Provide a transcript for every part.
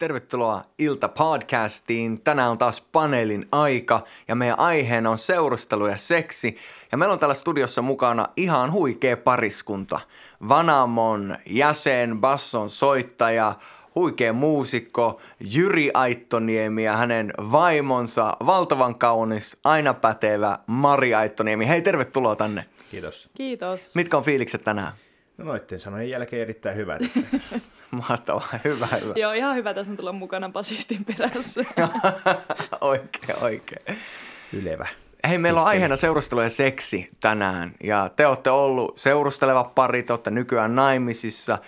Tervetuloa Ilta-podcastiin. Tänään on taas paneelin aika ja meidän aiheena on seurustelu ja seksi. Ja meillä on täällä studiossa mukana ihan huikea pariskunta. Vanamon jäsen, basson soittaja, huikea muusikko Jyri Aittoniemi ja hänen vaimonsa, valtavan kaunis, aina pätevä Mari Aittoniemi. Hei, tervetuloa tänne. Kiitos. Kiitos. Mitkä on fiilikset tänään? No noitten sanojen jälkeen erittäin hyvät. Mahtavaa, hyvä, hyvä. Joo, ihan hyvä tässä on tulla mukana basistin perässä. oikein, oikein. Ylevä. Hei, meillä on aiheena seurustelu ja seksi tänään. Ja te olette ollut seurusteleva pari, te olette nykyään naimisissa.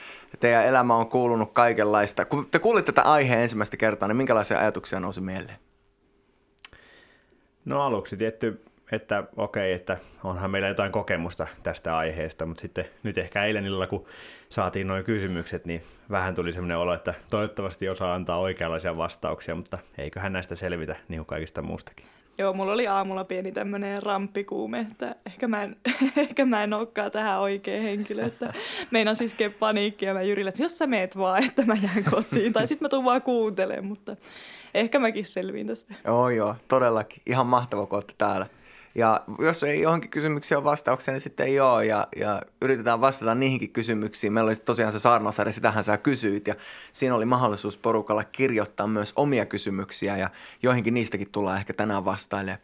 Teidän elämä on kuulunut kaikenlaista. Kun te kuulitte tätä aiheen ensimmäistä kertaa, niin minkälaisia ajatuksia nousi mieleen? No aluksi tietty, että okei, että onhan meillä jotain kokemusta tästä aiheesta, mutta sitten nyt ehkä eilen illalla, kun saatiin noin kysymykset, niin vähän tuli sellainen olo, että toivottavasti osaa antaa oikeanlaisia vastauksia, mutta eiköhän näistä selvitä niin kuin kaikista muustakin. Joo, mulla oli aamulla pieni tämmöinen ramppikuume, että ehkä mä en, ehkä mä en olekaan tähän oikea henkilö. Että meinaan siis paniikki ja mä Jyrille, että jos sä meet vaan, että mä jään kotiin. Tai sitten mä tuun vaan kuuntelemaan, mutta ehkä mäkin selviin tästä. Joo, joo, todellakin. Ihan mahtava, kun olette täällä. Ja jos ei johonkin kysymyksiin ole vastauksia, niin sitten ei ole. Ja, ja yritetään vastata niihinkin kysymyksiin. Meillä oli tosiaan se saarnasarja, sitähän sä kysyit. Ja siinä oli mahdollisuus porukalla kirjoittaa myös omia kysymyksiä. Ja joihinkin niistäkin tullaan ehkä tänään vastailemaan.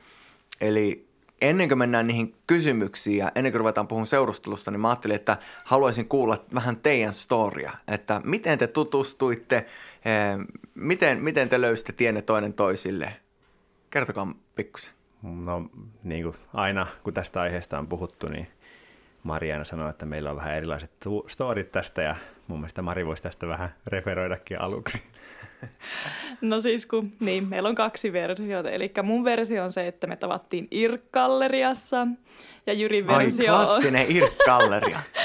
Eli ennen kuin mennään niihin kysymyksiin ja ennen kuin ruvetaan puhumaan seurustelusta, niin mä ajattelin, että haluaisin kuulla vähän teidän storia. Että miten te tutustuitte, eh, miten, miten te löysitte tienne toinen toisille. Kertokaa pikkusen. No niin kuin aina, kun tästä aiheesta on puhuttu, niin Mari aina sanoo, että meillä on vähän erilaiset storit tästä ja mun mielestä Mari voisi tästä vähän referoidakin aluksi. No siis kun, niin, meillä on kaksi versiota. Eli mun versio on se, että me tavattiin IRK-galleriassa ja Jyrin versio Ai klassinen IRK-galleria.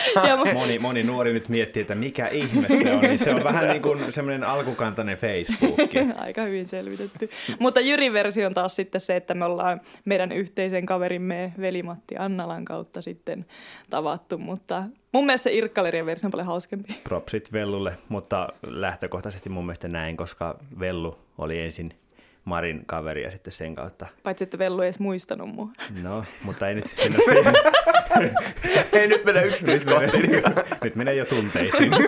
moni, moni nuori nyt miettii, että mikä ihme se on, niin se on vähän niin kuin semmoinen alkukantainen Facebook. Aika hyvin selvitetty. Mutta Jyrin versio on taas sitten se, että me ollaan meidän yhteisen kaverimme Velimatti Annalan kautta sitten tavattu, mutta Mun mielestä se Irkkalerian versio on paljon hauskempi. Propsit Vellulle, mutta lähtökohtaisesti mun mielestä näin, koska Vellu oli ensin Marin kaveri ja sitten sen kautta. Paitsi, että Vellu ei edes muistanut mua. No, mutta ei nyt mennä siihen. ei nyt mennä yksityiskohtiin. nyt menee jo tunteisiin.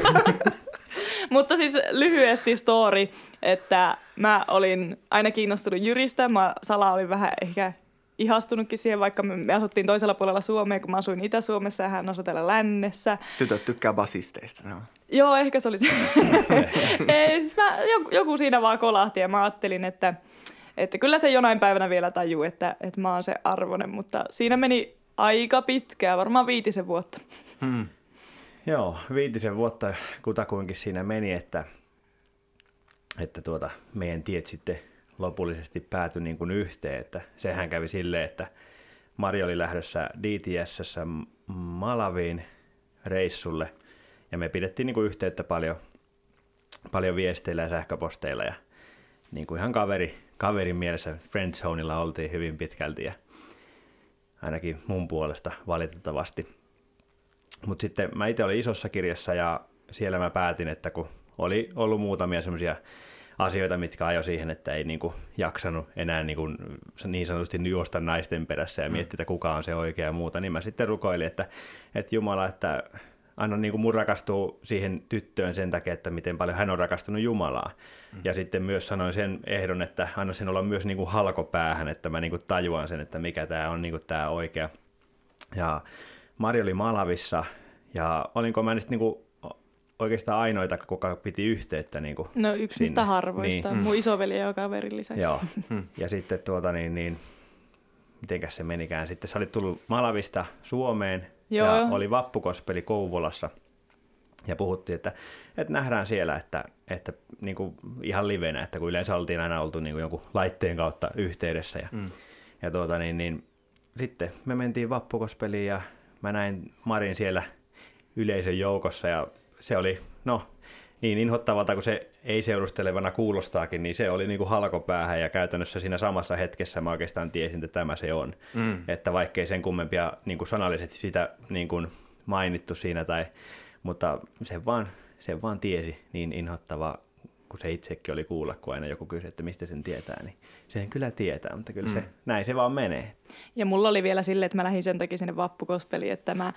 Mutta siis lyhyesti story, että mä olin aina kiinnostunut Jyristä. Mä Sala oli vähän ehkä ihastunutkin siihen, vaikka me asuttiin toisella puolella Suomea, kun mä asuin Itä-Suomessa ja hän asui täällä lännessä. Tytöt tykkää basisteista, no. Joo, ehkä se oli se. Ei, siis mä, joku, joku siinä vaan kolahti ja mä ajattelin, että, että kyllä se jonain päivänä vielä tajuu, että, että mä oon se arvonen, mutta siinä meni aika pitkään, varmaan viitisen vuotta. Hmm. Joo, viitisen vuotta kutakuinkin siinä meni, että, että tuota, meidän tiet sitten lopullisesti päätyi niin kuin yhteen. Että sehän kävi silleen, että Mari oli lähdössä DTSssä Malaviin reissulle ja me pidettiin niin kuin yhteyttä paljon, paljon viesteillä ja sähköposteilla ja niin kuin ihan kaveri, kaverin mielessä friendzoneilla oltiin hyvin pitkälti ja ainakin mun puolesta valitettavasti. Mutta sitten mä itse olin isossa kirjassa ja siellä mä päätin, että kun oli ollut muutamia semmoisia asioita, mitkä ajoi siihen, että ei niin kuin jaksanut enää niin, kuin, niin sanotusti juosta naisten perässä ja mm. miettiä, että kuka on se oikea ja muuta, niin mä sitten rukoilin, että, että Jumala, että anna niin kuin mun rakastuu siihen tyttöön sen takia, että miten paljon hän on rakastunut Jumalaa. Mm. Ja sitten myös sanoin sen ehdon, että anna sen olla myös niin kuin halkopäähän, että mä niin kuin tajuan sen, että mikä tämä on niin kuin tämä oikea. Ja Mari oli Malavissa ja olinko mä nyt niin kuin oikeastaan ainoita, kuka piti yhteyttä. Niin kuin no yksi sinne. niistä harvoista, niin. mun isoveli ja kaverin lisäksi. Joo, hmm. ja sitten tuota niin, niin mitenkäs se menikään sitten, sä olit tullut Malavista Suomeen Joo. ja oli vappukospeli Kouvolassa ja puhuttiin, että, että nähdään siellä, että, että niin kuin ihan livenä, että kun yleensä oltiin aina oltu niin kuin jonkun laitteen kautta yhteydessä ja, mm. ja tuota niin, niin sitten me mentiin vappukospeliin ja mä näin Marin siellä yleisön joukossa ja se oli, no, niin inhottavalta kuin se ei-seurustelevana kuulostaakin, niin se oli niin kuin halkopäähän ja käytännössä siinä samassa hetkessä mä oikeastaan tiesin, että tämä se on. Mm. Että vaikkei sen kummempia niin kuin sanallisesti sitä niin kuin mainittu siinä, tai, mutta se vaan, se vaan tiesi niin inhottava kun se itsekin oli kuulla, kun aina joku kysyi, että mistä sen tietää, niin sen kyllä tietää, mutta kyllä mm. se, Mm. näin se vaan menee. Ja mulla oli vielä silleen, että mä lähdin sen takia sinne vappukospeliin, että mä,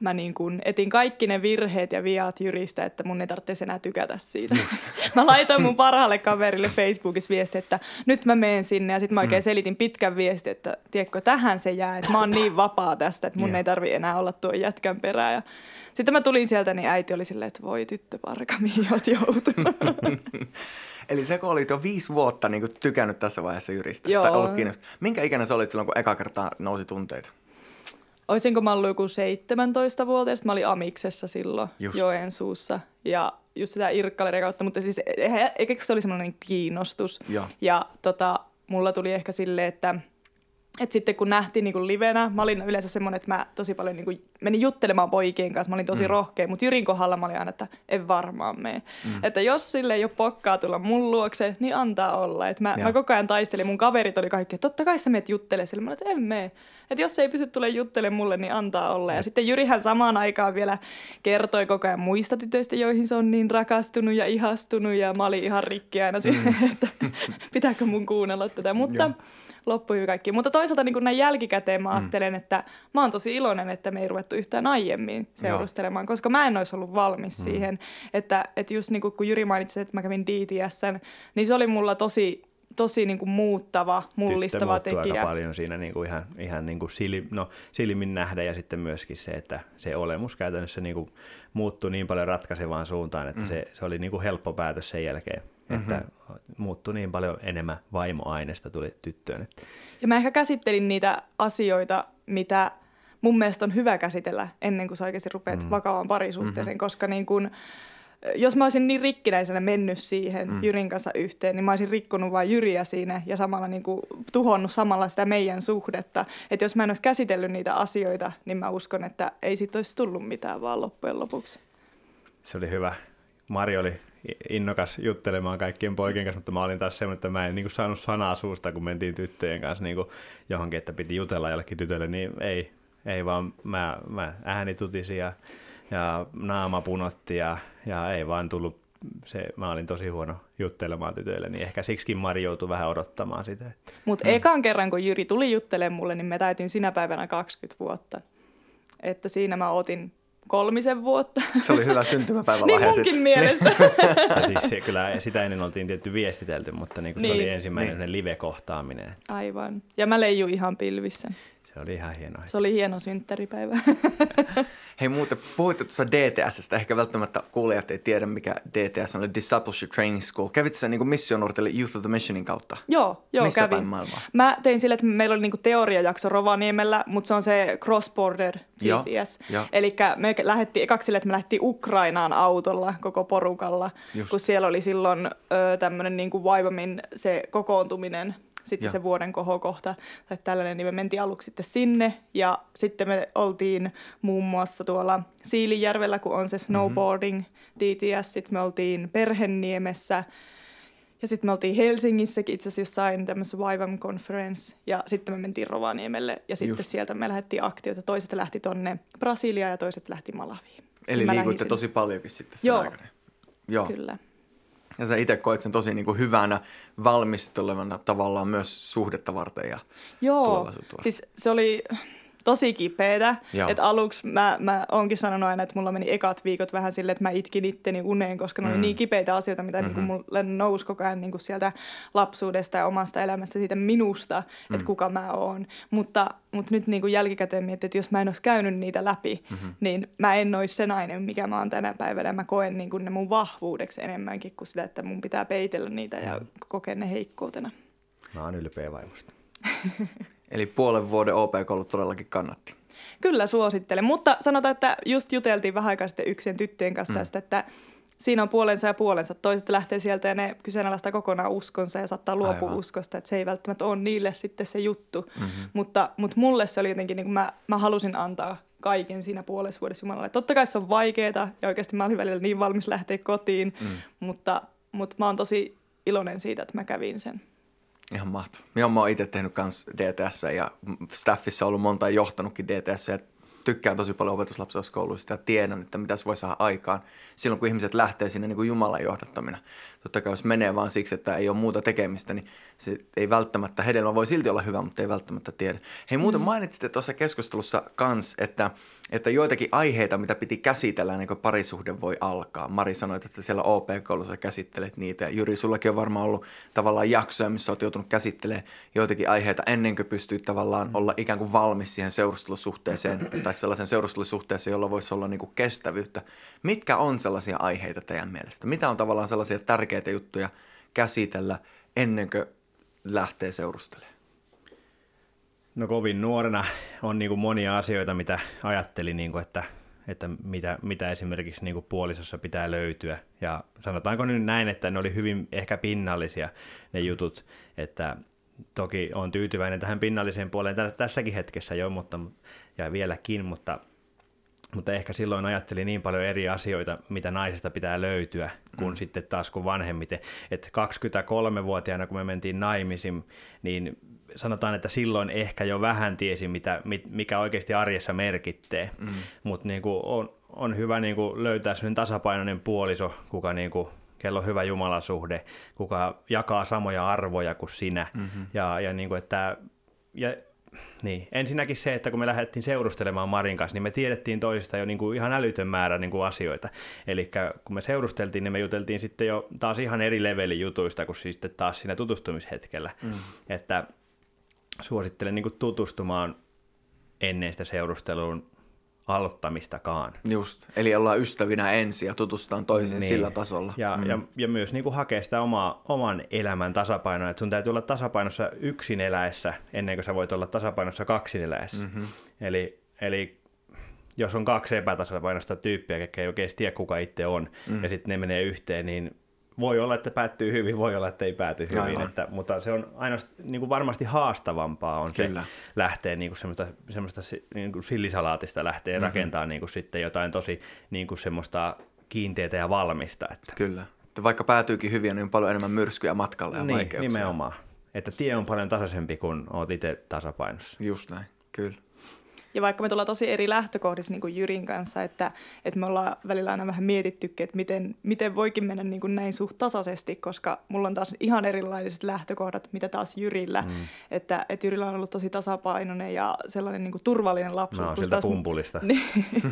mä niin kuin etin kaikki ne virheet ja viat Jyristä, että mun ei tarvitsisi enää tykätä siitä. mä laitoin mun parhaalle kaverille Facebookissa viesti, että nyt mä menen sinne. Ja sitten mä oikein selitin pitkän viesti, että tiedätkö, tähän se jää, että mä oon niin vapaa tästä, että mun Joo. ei tarvi enää olla tuo jätkän perää. Ja sitten mä tulin sieltä, niin äiti oli silleen, että voi tyttöparka, mihin oot joutunut. Eli se, kun olit jo viisi vuotta niin kuin tykännyt tässä vaiheessa Jyristä, Joo. tai ollut kiinnostunut. Minkä ikäinen sä olit silloin, kun eka kertaa nousi tunteita? Olisinko mä ollut joku 17-vuotias, mä olin Amiksessa silloin Just. Joensuussa ja just sitä irkkaleiden kautta, mutta siis eikä se oli semmoinen kiinnostus. Joo. Ja tota, mulla tuli ehkä silleen, että, että sitten kun nähtiin niin kuin livenä, mä olin yleensä semmoinen, että mä tosi paljon niin kuin menin juttelemaan poikien kanssa, mä olin tosi mm. rohkea, mutta Jyrin kohdalla mä olin aina, että en varmaan mene. Mm. Että jos sille ei ole pokkaa tulla mun luokse, niin antaa olla. Että mä, mä koko ajan taistelin, mun kaverit oli kaikki, että totta kai sä meet juttele sille. Mä olin, että en mene. Että jos ei pysty tulemaan juttelemaan mulle, niin antaa olla. Ja sitten Jyrihän samaan aikaan vielä kertoi koko ajan muista tytöistä, joihin se on niin rakastunut ja ihastunut. Ja mä olin ihan rikki aina siinä, että pitääkö mun kuunnella tätä. Mutta Joo. loppui kaikki. Mutta toisaalta niin näin jälkikäteen mä ajattelen, että mä oon tosi iloinen, että me ei ruvettu yhtään aiemmin seurustelemaan, koska mä en olisi ollut valmis mm. siihen. Että, että just niin kuin, kun Jyri mainitsi, että mä kävin DTSn, niin se oli mulla tosi, tosi niin kuin muuttava, mullistava Tyttö tekijä. aika paljon siinä niin kuin ihan, ihan niin kuin silmi, no, silmin nähdä ja sitten myöskin se, että se olemus käytännössä niin kuin muuttui niin paljon ratkaisevaan suuntaan, että mm. se, se oli niin kuin helppo päätös sen jälkeen, mm-hmm. että muuttui niin paljon enemmän vaimoaineesta tuli tyttöön. Että Ja mä ehkä käsittelin niitä asioita, mitä mun mielestä on hyvä käsitellä ennen kuin sä oikeasti rupeat mm. vakavaan parisuhteeseen, mm-hmm. koska niin kun, jos mä olisin niin rikkinäisenä mennyt siihen mm. Jyrin kanssa yhteen, niin mä olisin rikkonut vain Jyriä siinä ja samalla niin kuin tuhonnut samalla sitä meidän suhdetta. Että jos mä en olisi käsitellyt niitä asioita, niin mä uskon, että ei siitä olisi tullut mitään vaan loppujen lopuksi. se oli hyvä. Mari oli innokas juttelemaan kaikkien poikien kanssa, mutta mä olin taas semmoinen, että mä en niin kuin saanut sanaa suusta, kun mentiin tyttöjen kanssa niin kuin johonkin, että piti jutella jollekin tytölle, niin ei, ei vaan mä, mä ääni tutisi ja, ja naama punotti ja, ja ei vaan tullut se, mä olin tosi huono juttelemaan tytöille, niin ehkä siksikin Mari joutui vähän odottamaan sitä. Mutta mm. ekan kerran, kun Jyri tuli juttelemaan mulle, niin me täytin sinä päivänä 20 vuotta. Että siinä mä otin kolmisen vuotta. Se oli hyvä syntymäpäivän niin lahja munkin sit. mielestä. ja siis se, kyllä sitä ennen oltiin tietty viestitelty, mutta niin kuin se Niin. oli ensimmäinen Niin. niin. live-kohtaaminen. Aivan. Ja mä leijuin ihan pilvissä. Se oli ihan hienoa. Se oli hieno synttäripäivä. Hei muuten, puhuitte tuossa DTSstä, ehkä välttämättä kuulijat ei tiedä mikä DTS on, Discipleship Training School. Kävit sä niin missionuortelle Youth of the Missionin kautta? joo, joo, Missä kävin. päin maailmaa? Mä tein sille, että meillä oli niinku teoriajakso Rovaniemellä, mutta se on se Cross Border Joo, GTS. joo. Eli me lähdettiin ekaksi sille, että me lähdettiin Ukrainaan autolla koko porukalla, Just. kun siellä oli silloin tämmöinen niinku Vaivamin se kokoontuminen, sitten Joo. se vuoden kohokohta tai tällainen, niin me mentiin aluksi sitten sinne ja sitten me oltiin muun muassa tuolla Siilijärvellä, kun on se snowboarding DTS, sitten me oltiin Perhenniemessä ja sitten me oltiin Helsingissäkin itse asiassa jossain tämmöisessä Vaivam Conference ja sitten me mentiin Rovaniemelle ja sitten Just. sieltä me lähdettiin aktioita. Toiset lähti tonne Brasiliaan ja toiset lähti Malaviin. Eli liikuitte tosi paljonkin sitten sen Joo. aikana. Joo. Kyllä. Ja sä itse koet sen tosi niin kuin hyvänä valmistelevana tavallaan myös suhdetta varten ja Joo, siis se oli tosi kipeätä. Joo. Että aluksi mä, mä oonkin sanonut aina, että mulla meni ekat viikot vähän silleen, että mä itkin itteni uneen, koska ne Mm. oli niin kipeitä asioita, mitä Mm-hmm. mm-hmm. niin mulle nousi koko ajan niin kuin sieltä lapsuudesta ja omasta elämästä, siitä minusta, Mm. että kuka mä oon. Mutta, mutta nyt niin kuin jälkikäteen mietin, että jos mä en olisi käynyt niitä läpi, Mm-hmm. niin mä en olisi se nainen, mikä mä oon tänä päivänä. Mä koen niin kuin ne mun vahvuudeksi enemmänkin kuin sitä, että mun pitää peitellä niitä ja Mm. kokea ne heikkoutena. Mä oon ylpeä vaimosta. Eli puolen vuoden OP-koulut todellakin kannatti. Kyllä suosittelen, mutta sanotaan, että just juteltiin vähän aikaa sitten yksien tyttöjen kanssa mm. tästä, että siinä on puolensa ja puolensa. Toiset lähtee sieltä ja ne kyseenalaistaa kokonaan uskonsa ja saattaa luopua Aivan. uskosta, että se ei välttämättä ole niille sitten se juttu. Mhm. Mutta, mutta mulle se oli jotenkin, niin kuin mä, mä halusin antaa kaiken siinä puolessa vuodessa Jumalalle. Totta kai se on vaikeaa ja oikeasti mä olin välillä niin valmis lähteä kotiin, Mm. mutta, mutta mä oon tosi iloinen siitä, että mä kävin sen. Ihan mahtavaa. Joo, mä oon itse tehnyt kans DTS ja staffissa ollut monta ja johtanutkin DTS. Ja tykkään tosi paljon opetuslapseuskouluista ja tiedän, että mitä se voi saada aikaan silloin, kun ihmiset lähtee sinne niin kuin Jumalan johdattamina. Totta kai jos menee vaan siksi, että ei ole muuta tekemistä, niin se ei välttämättä, hedelmä voi silti olla hyvä, mutta ei välttämättä tiedä. Hei muuten mm. mainitsitte tuossa keskustelussa kans, että, että joitakin aiheita, mitä piti käsitellä ennen kuin parisuhde voi alkaa. Mari sanoi, että siellä OP-koulussa käsittelet niitä ja Jyri, sullakin on varmaan ollut tavallaan jaksoja, missä olet joutunut käsittelemään joitakin aiheita ennen kuin pystyy tavallaan mm. olla ikään kuin valmis siihen seurustelusuhteeseen tai sellaisen seurustelusuhteeseen, jolla voisi olla niin kuin kestävyyttä. Mitkä on sellaisia aiheita teidän mielestä? Mitä on tavallaan sellaisia tärkeitä juttuja käsitellä ennen kuin lähtee seurustelemaan? No kovin nuorena on niin kuin monia asioita, mitä ajattelin, niin kuin, että, että mitä, mitä esimerkiksi niin kuin puolisossa pitää löytyä. Ja sanotaanko nyt näin, että ne oli hyvin ehkä pinnallisia ne jutut, että toki on tyytyväinen tähän pinnalliseen puoleen tässäkin hetkessä jo, mutta, ja vieläkin, mutta mutta ehkä silloin ajattelin niin paljon eri asioita, mitä naisesta pitää löytyä, kun mm. sitten taas kun vanhemmiten. Että 23-vuotiaana, kun me mentiin naimisiin, niin sanotaan, että silloin ehkä jo vähän tiesi, mitä, mikä oikeasti arjessa merkittee. Mm. Mutta niin on, on hyvä niin kuin löytää sellainen tasapainoinen puoliso, kuka niin kuin, kello on hyvä jumalasuhde, kuka jakaa samoja arvoja kuin sinä. Mm-hmm. Ja, ja, niin kuin, että, ja niin. Ensinnäkin se, että kun me lähdettiin seurustelemaan Marin kanssa, niin me tiedettiin toisista jo niin kuin ihan älytön määrä niin kuin asioita. Eli kun me seurusteltiin, niin me juteltiin sitten jo taas ihan eri levelin jutuista kuin sitten taas siinä tutustumishetkellä. Mm. Että suosittelen niin tutustumaan ennen sitä seurusteluun aloittamistakaan. Just, eli ollaan ystävinä ensin ja tutustutaan toisiin niin. sillä tasolla. Ja, mm. ja, ja myös niin kuin hakea sitä oma, oman elämän tasapainoa, että sun täytyy olla tasapainossa yksin eläessä ennen kuin sä voit olla tasapainossa kaksin eläessä. Mm-hmm. Eli, eli jos on kaksi epätasapainoista tyyppiä, jotka ei oikein tiedä kuka itse on, mm. ja sitten ne menee yhteen, niin voi olla, että päättyy hyvin, voi olla, että ei pääty hyvin, että, mutta se on aina niin kuin varmasti haastavampaa on Kyllä. se lähteä niin kuin semmoista, semmoista niin kuin sillisalaatista lähteä mm-hmm. rakentamaan niin kuin sitten jotain tosi niin kuin semmoista kiinteitä ja valmista. Että. Kyllä. Että vaikka päätyykin hyvin, niin on paljon enemmän myrskyjä matkalla ja niin, vaikeuksia. nimenomaan. Että tie on paljon tasaisempi, kun olet itse tasapainossa. Just näin, kyllä. Ja vaikka me tullaan tosi eri lähtökohdissa niin kuin Jyrin kanssa, että, että me ollaan välillä aina vähän mietittykin, että miten, miten voikin mennä niin kuin näin suht tasaisesti, koska mulla on taas ihan erilaiset lähtökohdat, mitä taas Jyrillä. Mm. Että, että Jyrillä on ollut tosi tasapainoinen ja sellainen niin kuin turvallinen lapsuus. No, sieltä taas, pumpulista. Niin,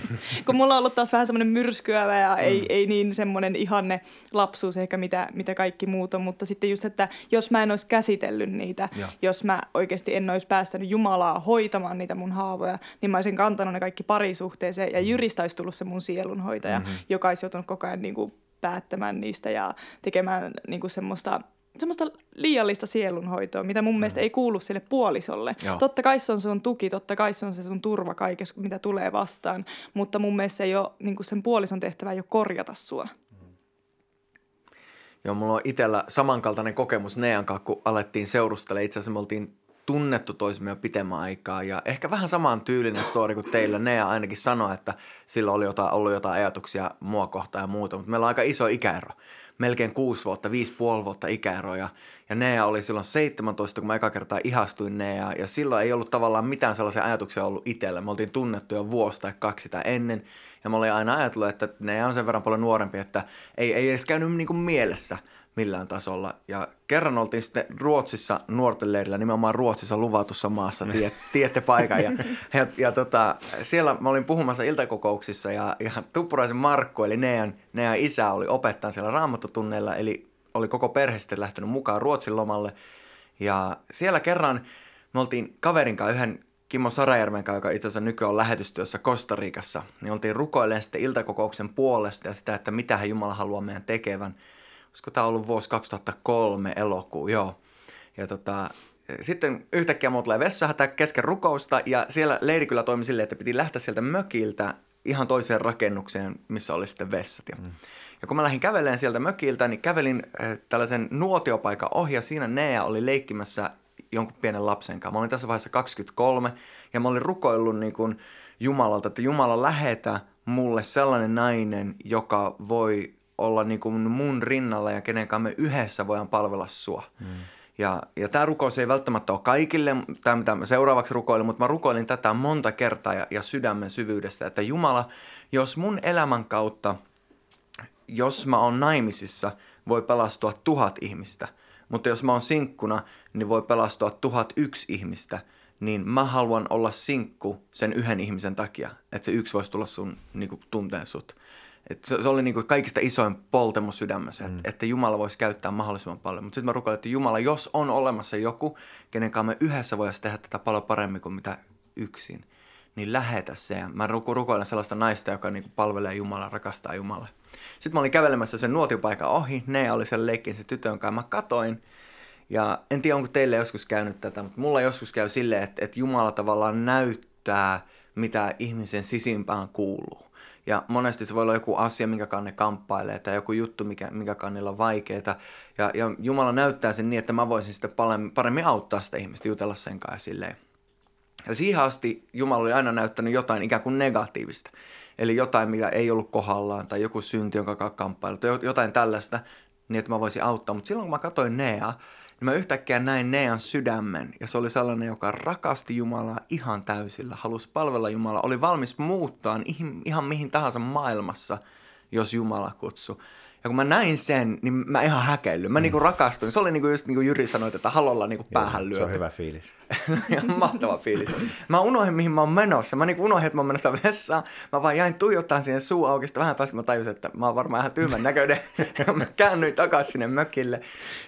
kun mulla on ollut taas vähän semmoinen myrskyävä ja mm. ei, ei niin semmoinen ihanne lapsuus ehkä mitä, mitä kaikki muut on, mutta sitten just, että jos mä en olisi käsitellyt niitä, ja. jos mä oikeasti en olisi päästänyt Jumalaa hoitamaan niitä mun haavoja, niin mä olisin kantanut ne kaikki parisuhteeseen ja mm. Jyristä olisi tullut se mun sielunhoitaja, mm-hmm. joka olisi joutunut koko ajan niin kuin päättämään niistä ja tekemään niin kuin semmoista semmoista liiallista sielunhoitoa, mitä mun mm. mielestä ei kuulu sille puolisolle. Joo. Totta kai se on sun tuki, totta kai se on se sun turva kaikessa, mitä tulee vastaan, mutta mun mielestä ei ole niin sen puolison tehtävä jo korjata sua. Joo, mulla on itsellä samankaltainen kokemus Nean kanssa, kun alettiin seurustella. Itse asiassa me oltiin tunnettu toisemme jo pitemmän aikaa ja ehkä vähän samaan tyylinen story kuin teillä. Nea ainakin sanoi, että sillä oli jotain, ollut jotain ajatuksia mua kohtaan ja muuta, mutta meillä on aika iso ikäero. Melkein kuusi vuotta, viisi puoli vuotta ikäero ja, Nea oli silloin 17, kun mä eka kertaa ihastuin Nea ja silloin ei ollut tavallaan mitään sellaisia ajatuksia ollut itsellä. Me oltiin tunnettu jo vuosi tai kaksi sitä ennen ja mä olin aina ajatellut, että Nea on sen verran paljon nuorempi, että ei, ei edes käynyt niin kuin mielessä – millään tasolla. Ja kerran oltiin sitten Ruotsissa nuorten leirillä, nimenomaan Ruotsissa luvatussa maassa, tiet, tiedätte paikan. Ja, ja, ja tota, siellä mä olin puhumassa iltakokouksissa ja, ja Tuppuraisen Markku, eli Nean, Nean isä, oli opettajan siellä raamattotunneilla, eli oli koko perhe sitten lähtenyt mukaan Ruotsin lomalle. Ja siellä kerran me oltiin kaverin kanssa yhden Kimmo Sarajärven kanssa, joka itse asiassa nykyään on lähetystyössä Kostarikassa, niin oltiin rukoilleen sitten iltakokouksen puolesta ja sitä, että mitä hän Jumala haluaa meidän tekevän olisiko tämä ollut vuosi 2003 elokuu, joo. Ja tota, sitten yhtäkkiä mulla tulee vessahätä kesken rukousta ja siellä leiri kyllä toimi silleen, että piti lähteä sieltä mökiltä ihan toiseen rakennukseen, missä oli sitten vessat. Ja, mm. ja kun mä lähdin kävelemään sieltä mökiltä, niin kävelin äh, tällaisen nuotiopaikan ohi ja siinä Nea oli leikkimässä jonkun pienen lapsen kanssa. Mä olin tässä vaiheessa 23 ja mä olin rukoillut niin kuin Jumalalta, että Jumala lähetä mulle sellainen nainen, joka voi olla niin kuin mun rinnalla ja kenen kanssa me yhdessä voidaan palvella sua. Mm. Ja, ja tämä rukous ei välttämättä ole kaikille, tämä mitä mä seuraavaksi rukoilin, mutta mä rukoilin tätä monta kertaa ja, ja sydämen syvyydestä, että Jumala, jos mun elämän kautta, jos mä oon naimisissa, voi pelastua tuhat ihmistä, mutta jos mä oon sinkkuna, niin voi pelastua tuhat yksi ihmistä, niin mä haluan olla sinkku sen yhden ihmisen takia, että se yksi voisi tulla sun niin kuin, tunteen sut. Et se, se oli niin kuin kaikista isoin polte mun sydämessä, mm. että, että Jumala voisi käyttää mahdollisimman paljon. Mutta sitten mä rukoilin, että Jumala, jos on olemassa joku, kenen kanssa me yhdessä voisi tehdä tätä paljon paremmin kuin mitä yksin, niin lähetä se. Ja mä rukoilen sellaista naista, joka niin kuin palvelee Jumalaa, rakastaa Jumalaa. Sitten mä olin kävelemässä sen nuotiopaikan ohi, ne oli sen leikkin se tytön kanssa. Mä katoin, ja en tiedä, onko teille joskus käynyt tätä, mutta mulla joskus käy silleen, että, että Jumala tavallaan näyttää, mitä ihmisen sisimpään kuuluu. Ja monesti se voi olla joku asia, minkä kanne kamppailee, tai joku juttu, mikä, mikä kannilla on vaikeaa. Ja, ja Jumala näyttää sen niin, että mä voisin sitten paremmin, paremmin auttaa sitä ihmistä, jutella sen kanssa silleen. Ja siihen asti Jumala oli aina näyttänyt jotain ikään kuin negatiivista. Eli jotain, mitä ei ollut kohdallaan, tai joku synti, jonka kanssa kamppailu, jotain tällaista, niin että mä voisin auttaa. Mutta silloin kun mä katsoin Nea, niin mä yhtäkkiä näin Nean sydämen, ja se oli sellainen, joka rakasti Jumalaa ihan täysillä, halusi palvella Jumalaa, oli valmis muuttaa ihan mihin tahansa maailmassa, jos Jumala kutsui. Ja kun mä näin sen, niin mä ihan häkellyin. Mä mm. niinku rakastuin. Se oli niinku just niin kuin Jyri sanoi, että halolla niinku päähän lyöty. Se on hyvä fiilis. ihan mahtava fiilis. Mä unohdin, mihin mä oon menossa. Mä niinku unohdin, että mä oon menossa vessaan. Mä vaan jäin tuijottaa siihen suu auki. vähän päästä mä tajusin, että mä oon varmaan ihan tyhmän näköinen. ja mä käännyin takaisin sinne mökille.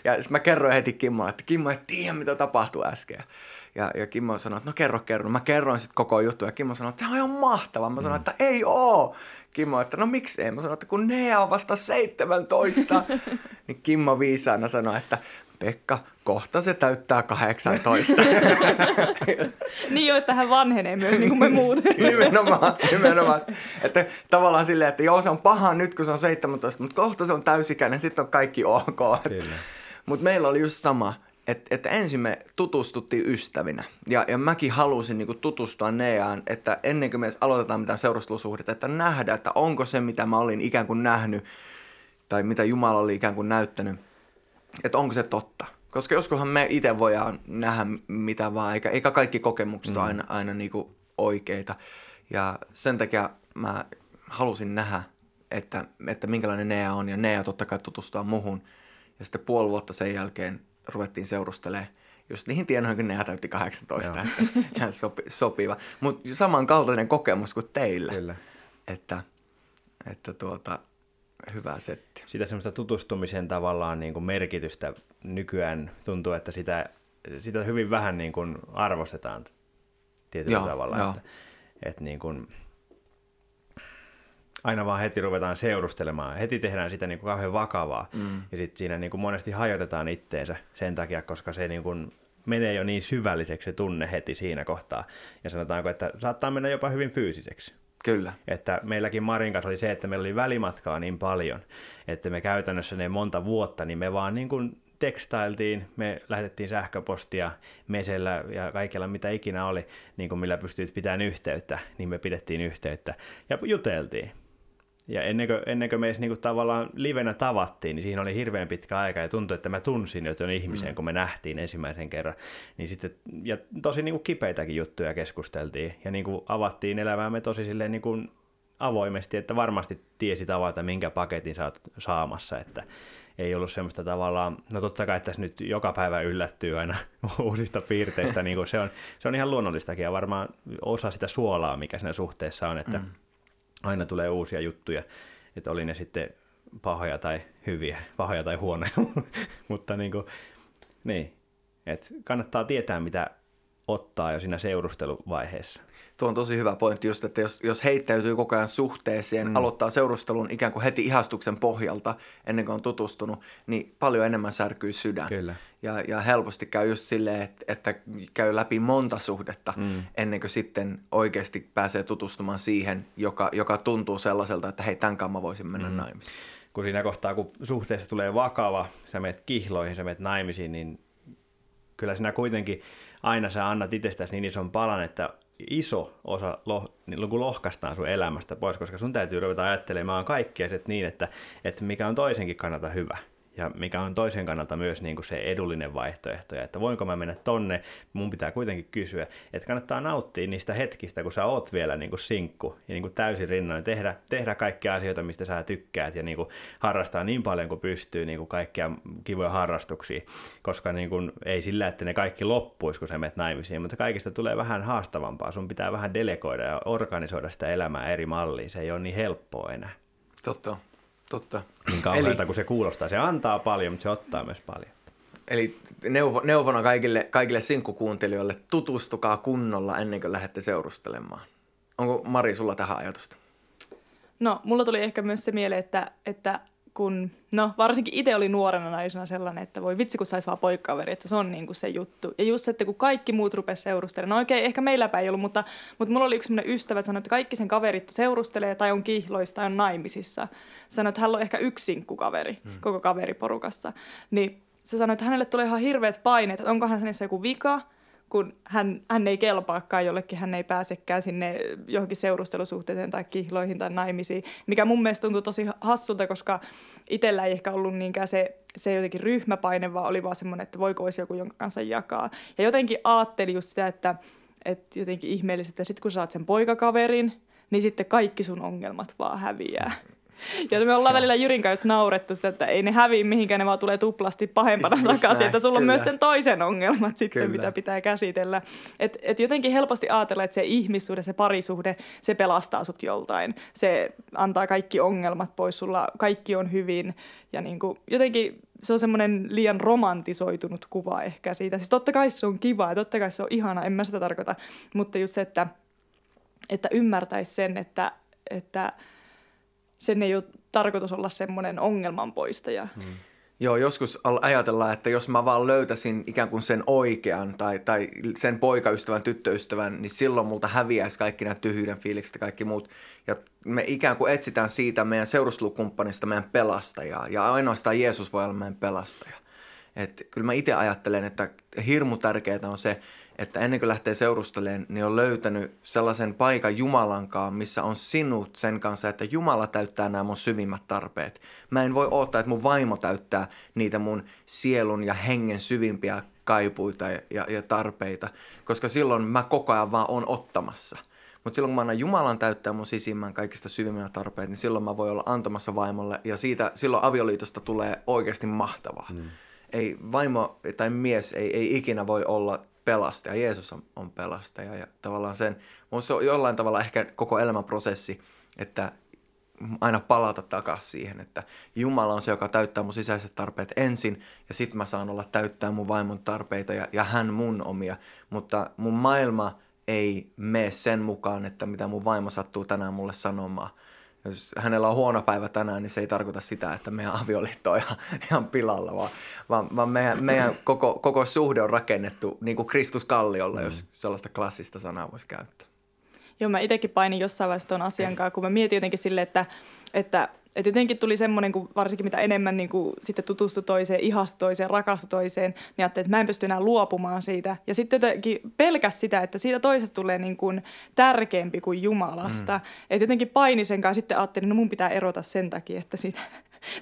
Ja mä kerroin heti Kimmolle, että Kimmo et tiedä, mitä tapahtui äsken. Ja, ja Kimmo sanoi, että no kerro, kerro. Mä kerroin sitten koko juttu ja Kimmo sanoi, että se on ihan mahtavaa. Mä sanoin, mm. että ei oo. Kimmo, että no miksei? Mä sanoin, että kun Nea on vasta 17. niin Kimmo viisaana sanoi, että Pekka, kohta se täyttää 18. niin jo, että hän vanhenee myös niin kuin me muut. nimenomaan, nimenomaan. Että tavallaan silleen, että joo se on paha nyt kun se on 17, mutta kohta se on täysikäinen, sitten on kaikki ok. Mutta meillä oli just sama että et ensin me tutustuttiin ystävinä. Ja, ja mäkin halusin niinku tutustua Neaan, että ennen kuin me aloitetaan mitään seurustelusuhdetta, että nähdä, että onko se, mitä mä olin ikään kuin nähnyt, tai mitä Jumala oli ikään kuin näyttänyt, että onko se totta. Koska joskushan me itse voidaan nähdä mitä vaan, eikä, eikä kaikki kokemukset mm. aina, aina niinku oikeita. Ja sen takia mä halusin nähdä, että, että minkälainen Nea on, ja Nea totta kai tutustua muhun. Ja sitten puoli vuotta sen jälkeen ruvettiin seurustelemaan just niihin tienoihin, kun ne täytti 18, Joo. että ihan sopi, sopiva. Mutta samankaltainen kokemus kuin teille. Kyllä. Että, että tuota, hyvä setti. Sitä semmoista tutustumisen tavallaan niin kuin merkitystä nykyään tuntuu, että sitä, sitä hyvin vähän niin kuin arvostetaan tietyllä Joo, tavalla. Jo. Että, että niin kuin, aina vaan heti ruvetaan seurustelemaan. Heti tehdään sitä niin kuin kauhean vakavaa. Mm. Ja sitten siinä niin kuin monesti hajotetaan itteensä sen takia, koska se niin kuin menee jo niin syvälliseksi se tunne heti siinä kohtaa. Ja sanotaanko, että saattaa mennä jopa hyvin fyysiseksi. Kyllä. Että meilläkin Marin kanssa oli se, että meillä oli välimatkaa niin paljon, että me käytännössä ne monta vuotta, niin me vaan niin kuin tekstailtiin, me lähetettiin sähköpostia mesellä ja kaikella mitä ikinä oli, niin kuin millä pystyit pitämään yhteyttä, niin me pidettiin yhteyttä ja juteltiin. Ja ennen kuin, ennen kuin me edes niin kuin tavallaan livenä tavattiin, niin siinä oli hirveän pitkä aika ja tuntui, että mä tunsin jo tuon ihmisen, mm. kun me nähtiin ensimmäisen kerran. Niin sitten, ja tosi niin kuin kipeitäkin juttuja keskusteltiin ja niin kuin avattiin elämäämme tosi silleen niin kuin avoimesti, että varmasti tiesi tavata, minkä paketin sä oot saamassa, että ei ollut semmoista tavallaan, no totta kai tässä nyt joka päivä yllättyy aina uusista piirteistä, niin kuin se, on, se on ihan luonnollistakin ja varmaan osa sitä suolaa, mikä siinä suhteessa on, että mm aina tulee uusia juttuja, että oli ne sitten pahoja tai hyviä, pahoja tai huonoja, mutta niin kuin, niin, että kannattaa tietää, mitä ottaa jo siinä seurusteluvaiheessa. Tuo on tosi hyvä pointti just, että jos, jos heittäytyy koko ajan suhteeseen, mm. aloittaa seurustelun ikään kuin heti ihastuksen pohjalta ennen kuin on tutustunut, niin paljon enemmän särkyy sydän. Kyllä. Ja, ja helposti käy just silleen, että, että käy läpi monta suhdetta mm. ennen kuin sitten oikeasti pääsee tutustumaan siihen, joka, joka tuntuu sellaiselta, että hei, tämän kanssa mä voisin mennä mm. naimisiin. Kun siinä kohtaa, kun suhteessa tulee vakava, sä menet kihloihin, sä menet naimisiin, niin kyllä sinä kuitenkin aina sä annat itsestäsi niin ison palan, että iso osa loh, niin kun lohkaistaan sun elämästä pois, koska sun täytyy ruveta ajattelemaan kaikkea sit niin, että, että mikä on toisenkin kannalta hyvä. Ja mikä on toisen kannalta myös niin kuin se edullinen vaihtoehto, ja että voinko mä mennä tonne, mun pitää kuitenkin kysyä, että kannattaa nauttia niistä hetkistä, kun sä oot vielä niin kuin sinkku ja niin kuin täysin rinnoin, tehdä, tehdä kaikkia asioita, mistä sä tykkäät ja niin kuin harrastaa niin paljon kuin pystyy niin kuin kaikkia kivoja harrastuksia, koska niin kuin, ei sillä, että ne kaikki loppuisi, kun sä menet naimisiin, mutta kaikista tulee vähän haastavampaa, sun pitää vähän delegoida ja organisoida sitä elämää eri malliin, se ei ole niin helppoa enää. Totta, totta. Niin kauhealta Eli... kuin se kuulostaa, se antaa paljon, mutta se ottaa myös paljon. Eli neuvo, neuvona kaikille, kaikille sinkkukuuntelijoille, tutustukaa kunnolla ennen kuin lähdette seurustelemaan. Onko Mari sulla tähän ajatusta? No, mulla tuli ehkä myös se mieleen, että, että kun, no varsinkin itse oli nuorena naisena sellainen, että voi vitsi kun saisi vaan poikkaveri, että se on niin kuin se juttu. Ja just se, että kun kaikki muut rupesivat seurustelemaan, no oikein ehkä meilläpä ei ollut, mutta, mutta mulla oli yksi sellainen ystävä, että sanoi, että kaikki sen kaverit seurustelee tai on kihloista tai on naimisissa. Sanoi, että hän on ehkä yksi sinkkukaveri hmm. koko kaveriporukassa. Niin se sanoi, että hänelle tulee ihan hirveät paineet, että onkohan hänessä joku vika, kun hän, hän ei kelpaakaan jollekin, hän ei pääsekään sinne johonkin seurustelusuhteeseen tai kihloihin tai naimisiin, mikä mun mielestä tuntuu tosi hassulta, koska itsellä ei ehkä ollut niinkään se, se jotenkin ryhmäpaine, vaan oli vaan semmoinen, että voiko olisi joku, jonka kanssa jakaa. Ja jotenkin ajattelin just sitä, että, että jotenkin ihmeellistä, että sitten kun saat sen poikakaverin, niin sitten kaikki sun ongelmat vaan häviää. Ja me ollaan välillä Jyrin kanssa naurettu sitä, että ei ne häviä mihinkään, ne vaan tulee tuplasti pahempana Just takaisin. Näin, että sulla kyllä. on myös sen toisen ongelmat sitten, kyllä. mitä pitää käsitellä. Et, et jotenkin helposti ajatella, että se ihmissuhde, se parisuhde, se pelastaa sut joltain. Se antaa kaikki ongelmat pois, sulla kaikki on hyvin. Ja niin kuin, jotenkin se on semmoinen liian romantisoitunut kuva ehkä siitä. Siis totta kai se on kiva ja totta kai se on ihana, en mä sitä tarkoita. Mutta just se, että, että ymmärtäisi sen, että, että – sen ei ole tarkoitus olla semmoinen ongelmanpoistaja. Mm. Joo, joskus ajatellaan, että jos mä vaan löytäisin ikään kuin sen oikean tai, tai sen poikaystävän, tyttöystävän, niin silloin multa häviäisi kaikki nämä tyhjyyden fiilikset ja kaikki muut. Ja me ikään kuin etsitään siitä meidän seurustelukumppanista meidän pelastajaa. Ja ainoastaan Jeesus voi olla meidän pelastaja. Et kyllä mä itse ajattelen, että hirmu tärkeää on se, että ennen kuin lähtee seurustelemaan, niin on löytänyt sellaisen paikan Jumalankaan, missä on sinut sen kanssa, että Jumala täyttää nämä mun syvimmät tarpeet. Mä en voi odottaa, että mun vaimo täyttää niitä mun sielun ja hengen syvimpiä kaipuita ja, ja, ja tarpeita, koska silloin mä koko ajan vaan on ottamassa. Mutta silloin kun mä annan Jumalan täyttää mun sisimmän kaikista syvimmät tarpeet, niin silloin mä voin olla antamassa vaimolle ja siitä, silloin avioliitosta tulee oikeasti mahtavaa. Mm. Ei vaimo tai mies ei, ei ikinä voi olla pelastaja, Jeesus on, on pelastaja. Ja tavallaan sen, se on jollain tavalla ehkä koko elämänprosessi, että aina palata takaisin siihen, että Jumala on se, joka täyttää mun sisäiset tarpeet ensin ja sitten mä saan olla täyttää mun vaimon tarpeita ja, ja hän mun omia, mutta mun maailma ei mene sen mukaan, että mitä mun vaimo sattuu tänään mulle sanomaan, jos hänellä on huono päivä tänään, niin se ei tarkoita sitä, että meidän avioliitto on ihan, ihan pilalla, vaan, vaan, vaan meidän, meidän koko, koko suhde on rakennettu niin kuin Kristus kalliolla, mm. jos sellaista klassista sanaa voisi käyttää. Joo, mä itsekin painin jossain vaiheessa tuon asian kanssa, kun mä mietin jotenkin silleen, että, että et jotenkin tuli semmoinen, kun varsinkin mitä enemmän niin kuin sitten tutustui toiseen, ihastui toiseen, rakastui toiseen, niin ajattelin, että mä en pysty enää luopumaan siitä. Ja sitten jotenkin pelkäs sitä, että siitä toisesta tulee niin kuin tärkeämpi kuin Jumalasta. Mm. Että jotenkin paini sen kanssa sitten ajattelin, no mun pitää erota sen takia, että siitä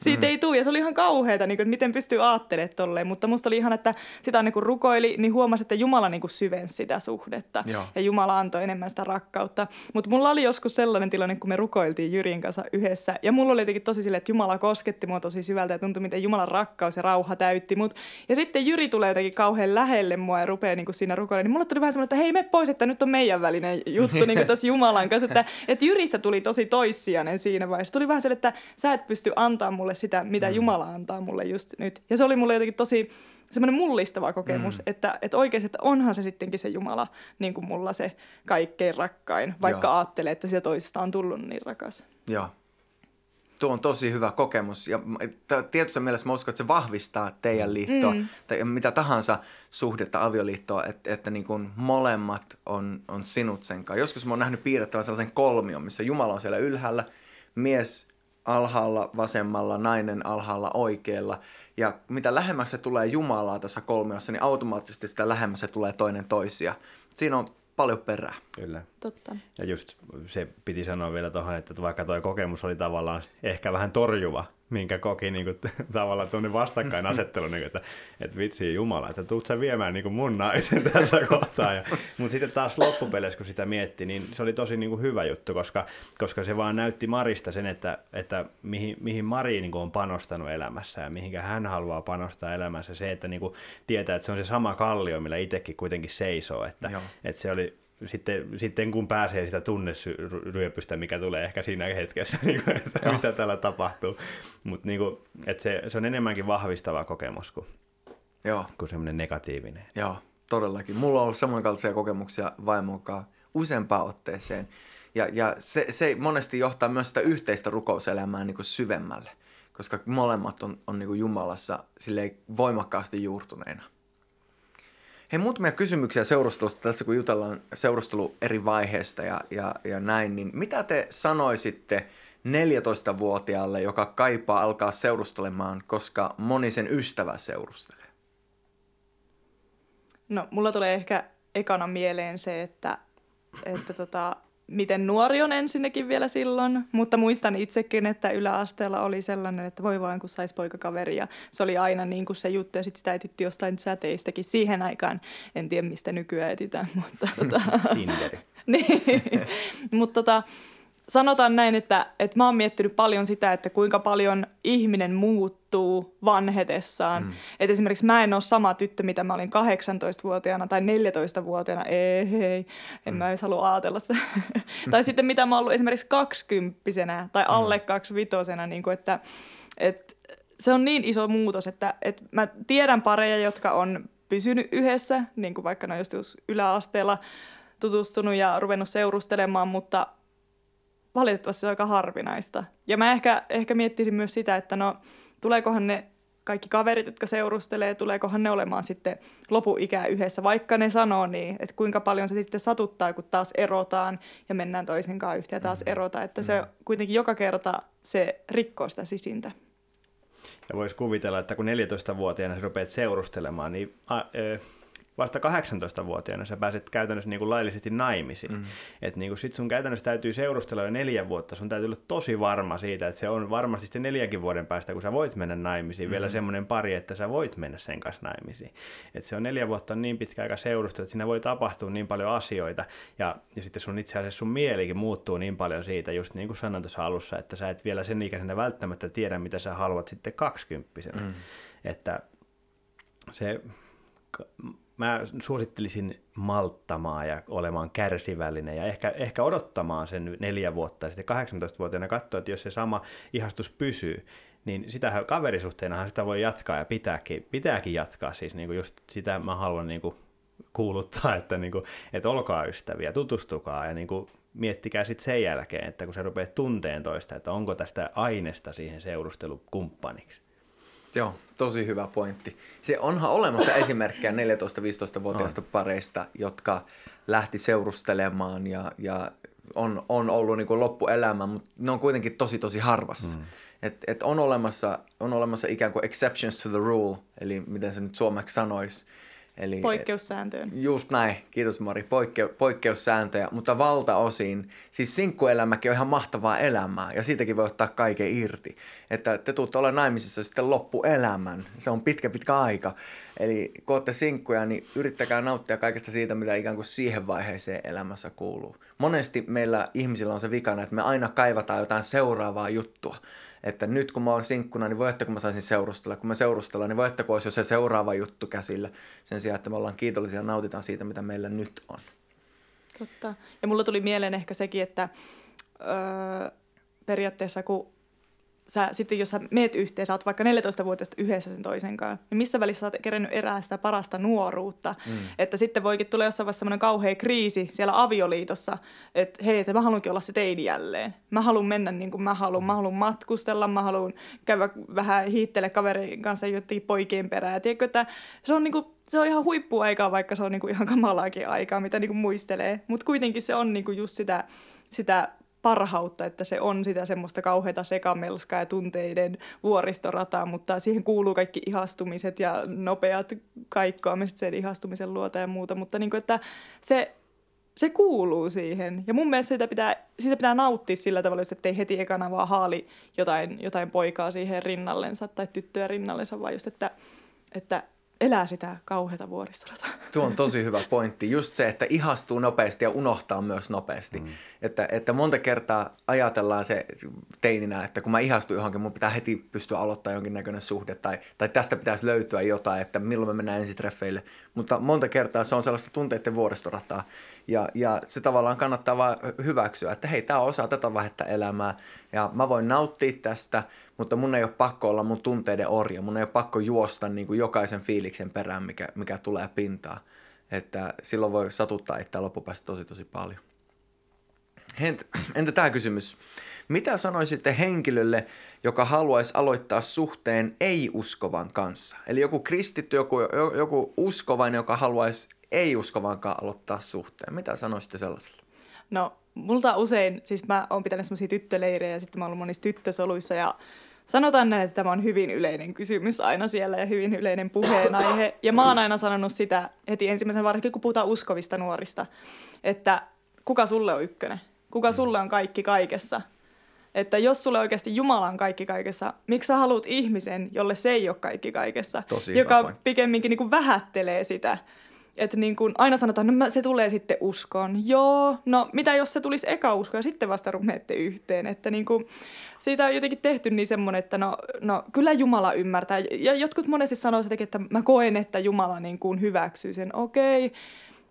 siitä mm. ei tule. Ja se oli ihan kauheata, niin kuin, että miten pystyy ajattelemaan tolleen. Mutta musta oli ihan, että sitä niin kuin rukoili, niin huomasi, että Jumala niin kuin syvensi sitä suhdetta. Joo. Ja Jumala antoi enemmän sitä rakkautta. Mutta mulla oli joskus sellainen tilanne, kun me rukoiltiin Jyrin kanssa yhdessä. Ja mulla oli jotenkin tosi silleen, että Jumala kosketti mua tosi syvältä ja tuntui, miten Jumalan rakkaus ja rauha täytti mut. Ja sitten Jyri tulee jotenkin kauhean lähelle mua ja rupeaa niin kuin siinä rukoilemaan. Niin mulla tuli vähän semmoinen, että hei me pois, että nyt on meidän välinen juttu niin kuin tässä Jumalan kanssa. Että, että Jyrissä tuli tosi toissijainen siinä vaiheessa. Tuli vähän sellainen, että sä et pysty antaa mulle sitä, mitä mm. Jumala antaa mulle just nyt. Ja se oli mulle jotenkin tosi semmoinen mullistava kokemus, mm. että, että oikeasti, että onhan se sittenkin se Jumala niin kuin mulla se kaikkein rakkain, vaikka Joo. ajattelee, että sitä toisesta on tullut niin rakas. Joo. Tuo on tosi hyvä kokemus ja tietyssä mielessä mä uskon, että se vahvistaa teidän liittoa mm. tai mitä tahansa suhdetta avioliittoa, että, että niin kuin molemmat on, on sinut sen kanssa. Joskus mä oon nähnyt piirrettävän sellaisen kolmion, missä Jumala on siellä ylhäällä, mies alhaalla vasemmalla, nainen alhaalla oikealla. Ja mitä lähemmäs se tulee Jumalaa tässä kolmiossa, niin automaattisesti sitä lähemmäs se tulee toinen toisia. Siinä on paljon perää. Kyllä. Totta. Ja just se piti sanoa vielä tuohon, että vaikka tuo kokemus oli tavallaan ehkä vähän torjuva, minkä koki niin kuin, tavallaan tuonne vastakkainasettelu, niin kuin, että, että vitsi Jumala, että tuut sä viemään niin kuin mun naisen tässä kohtaa. Ja, mutta sitten taas loppupeleissä, kun sitä mietti, niin se oli tosi niin kuin hyvä juttu, koska, koska se vaan näytti Marista sen, että, että mihin, mihin Mari niin kuin on panostanut elämässä ja mihinkä hän haluaa panostaa elämässä. Se, että niin kuin tietää, että se on se sama kallio, millä itsekin kuitenkin seisoo, että, että se oli sitten, sitten kun pääsee sitä tunneryöpystä, mikä tulee ehkä siinä hetkessä, niin kuin, että Joo. mitä täällä tapahtuu. Mutta niin se, se on enemmänkin vahvistava kokemus kuin, Joo. kuin semmoinen negatiivinen. Joo, todellakin. Mulla on ollut samankaltaisia kokemuksia vaimokaan useampaan otteeseen. Ja, ja se, se monesti johtaa myös sitä yhteistä rukouselämää niin kuin syvemmälle, koska molemmat on, on niin kuin Jumalassa voimakkaasti juurtuneina. Hei, muutamia kysymyksiä seurustelusta tässä, kun jutellaan seurustelu eri vaiheista ja, ja, ja näin, niin mitä te sanoisitte 14-vuotiaalle, joka kaipaa alkaa seurustelemaan, koska moni sen ystävä seurustelee? No, mulla tulee ehkä ekana mieleen se, että, että tota, miten nuori on ensinnäkin vielä silloin, mutta muistan itsekin, että yläasteella oli sellainen, että voi vaan kun saisi poikakaveri ja se oli aina niin kuin se juttu. Ja sitten sitä etitti jostain säteistäkin siihen aikaan. En tiedä mistä nykyään etitään, mutta... Tota, niin, mutta tota, sanotaan näin, että, että mä oon miettinyt paljon sitä, että kuinka paljon ihminen muuttuu vanhetessaan. Mm. Että esimerkiksi mä en ole sama tyttö, mitä mä olin 18-vuotiaana tai 14-vuotiaana. Ei, hei, en mm. mä edes halua ajatella sitä. tai sitten mitä mä oon ollut esimerkiksi 20 tai mm. alle 25 niin kuin, että, että se on niin iso muutos, että, että mä tiedän pareja, jotka on pysynyt yhdessä, niin kuin vaikka ne on just yläasteella tutustunut ja ruvennut seurustelemaan, mutta valitettavasti se on aika harvinaista. Ja mä ehkä, ehkä miettisin myös sitä, että no tuleekohan ne kaikki kaverit, jotka seurustelee, tuleekohan ne olemaan sitten lopuikää yhdessä, vaikka ne sanoo niin, että kuinka paljon se sitten satuttaa, kun taas erotaan ja mennään toisen kanssa yhteen ja taas mm. erota, että se mm. kuitenkin joka kerta se rikkoo sitä sisintä. Ja voisi kuvitella, että kun 14-vuotiaana sä rupeat seurustelemaan, niin a, ö, vasta 18-vuotiaana sä pääset käytännössä niin kuin laillisesti naimisiin. Mm. Että niin kuin sit sun käytännössä täytyy seurustella jo neljä vuotta, sun täytyy olla tosi varma siitä, että se on varmasti sitten neljänkin vuoden päästä, kun sä voit mennä naimisiin, mm. vielä semmoinen pari, että sä voit mennä sen kanssa naimisiin. Että se on neljä vuotta on niin pitkä aika seurustella, että siinä voi tapahtua niin paljon asioita, ja, ja sitten sun itse asiassa sun mielikin muuttuu niin paljon siitä, just niin kuin sanoin tuossa alussa, että sä et vielä sen ikäisenä välttämättä tiedä, mitä sä haluat sitten kaksikymppisenä. Mm. Että se mä suosittelisin malttamaan ja olemaan kärsivällinen ja ehkä, ehkä odottamaan sen neljä vuotta ja sitten 18-vuotiaana katsoa, että jos se sama ihastus pysyy, niin sitä kaverisuhteenahan sitä voi jatkaa ja pitääkin, pitääkin jatkaa. Siis niin kuin just sitä mä haluan niin kuin kuuluttaa, että, niin kuin, että olkaa ystäviä, tutustukaa ja niin kuin miettikää sitten sen jälkeen, että kun sä rupeat tunteen toista, että onko tästä aineesta siihen seurustelukumppaniksi. Joo, tosi hyvä pointti. Se onhan olemassa esimerkkejä 14-15-vuotiaista pareista, jotka lähti seurustelemaan ja, ja on, on ollut niin kuin loppuelämä, mutta ne on kuitenkin tosi tosi harvassa. Mm. Et, et on, olemassa, on olemassa ikään kuin exceptions to the rule, eli miten se nyt suomeksi sanoisi, Eli, Poikkeussääntöön. Just näin, kiitos Mari, Poikke, poikkeussääntöjä, mutta valtaosin, siis sinkkuelämäkin on ihan mahtavaa elämää ja siitäkin voi ottaa kaiken irti. Että te tuutte olla naimisissa sitten loppuelämän, se on pitkä pitkä aika. Eli kun olette sinkkuja, niin yrittäkää nauttia kaikesta siitä, mitä ikään kuin siihen vaiheeseen elämässä kuuluu. Monesti meillä ihmisillä on se vikana, että me aina kaivataan jotain seuraavaa juttua että nyt kun mä oon sinkkuna, niin voitteko mä saisin seurustella. Kun mä seurustellaan, niin voitteko olisi jo se seuraava juttu käsillä sen sijaan, että me ollaan kiitollisia ja nautitaan siitä, mitä meillä nyt on. Totta. Ja mulla tuli mieleen ehkä sekin, että öö, periaatteessa kun sä sitten jos sä meet yhteen, sä oot vaikka 14-vuotiaasta yhdessä sen toisen kanssa, niin missä välissä sä oot kerännyt erää sitä parasta nuoruutta. Mm. Että sitten voikin tulla jossain vaiheessa semmoinen kauhea kriisi siellä avioliitossa, että hei, että mä haluankin olla se teini jälleen. Mä haluan mennä niin kuin mä haluan. Mä haluan matkustella, mä haluan käydä vähän hiittele kaverin kanssa jotenkin poikien perään. Tiedätkö, että se on, niin kuin, se on ihan huippuaikaa, vaikka se on niin kuin ihan kamalaakin aikaa, mitä niin kuin muistelee. Mutta kuitenkin se on niin kuin just sitä, sitä parhautta, että se on sitä semmoista kauheata sekamelskaa ja tunteiden vuoristorataa, mutta siihen kuuluu kaikki ihastumiset ja nopeat kaikkoamiset sen ihastumisen luota ja muuta, mutta niin kuin, että se, se kuuluu siihen. Ja mun mielestä sitä pitää, sitä pitää nauttia sillä tavalla, että ei heti ekana vaan haali jotain, jotain poikaa siihen rinnallensa tai tyttöä rinnallensa, vaan just, että, että elää sitä kauheata vuoristorataa. Tuo on tosi hyvä pointti. Just se, että ihastuu nopeasti ja unohtaa myös nopeasti. Mm. Että, että monta kertaa ajatellaan se teininä, että kun mä ihastun johonkin, mun pitää heti pystyä aloittamaan jonkinnäköinen suhde tai, tai tästä pitäisi löytyä jotain, että milloin me mennään ensitreffeille. Mutta monta kertaa se on sellaista tunteiden vuoristorataa. Ja, ja se tavallaan kannattaa vaan hyväksyä, että hei, tämä on osa tätä vaihetta elämää ja mä voin nauttia tästä, mutta mun ei ole pakko olla mun tunteiden orja. Mun ei ole pakko juosta niin kuin jokaisen fiiliksen perään, mikä, mikä tulee pintaan. Että silloin voi satuttaa itseä loppupäästä tosi tosi paljon. Entä, entä tämä kysymys? Mitä sanoisitte henkilölle, joka haluaisi aloittaa suhteen ei-uskovan kanssa? Eli joku kristitty, joku, joku uskovainen, joka haluaisi ei-uskovankaan aloittaa suhteen. Mitä sanoisitte sellaiselle? No, multa usein, siis mä oon pitänyt semmoisia tyttöleirejä ja sitten mä oon ollut monissa tyttösoluissa ja sanotaan näin, että tämä on hyvin yleinen kysymys aina siellä ja hyvin yleinen puheenaihe. Ja mä oon aina sanonut sitä heti ensimmäisen varsinkin, kun puhutaan uskovista nuorista, että kuka sulle on ykkönen? Kuka sulle on kaikki kaikessa? Että jos sulle oikeasti Jumala on kaikki kaikessa, miksi sä haluat ihmisen, jolle se ei ole kaikki kaikessa? Tosi joka pikemminkin niin kuin vähättelee sitä että niin kuin aina sanotaan, no se tulee sitten uskoon. Joo, no mitä jos se tulisi eka usko ja sitten vasta rumeette yhteen. Että niin kuin, siitä on jotenkin tehty niin semmoinen, että no, no kyllä Jumala ymmärtää. Ja jotkut monesti sanoo sitäkin, että mä koen, että Jumala niin kuin hyväksyy sen. Okei, okay.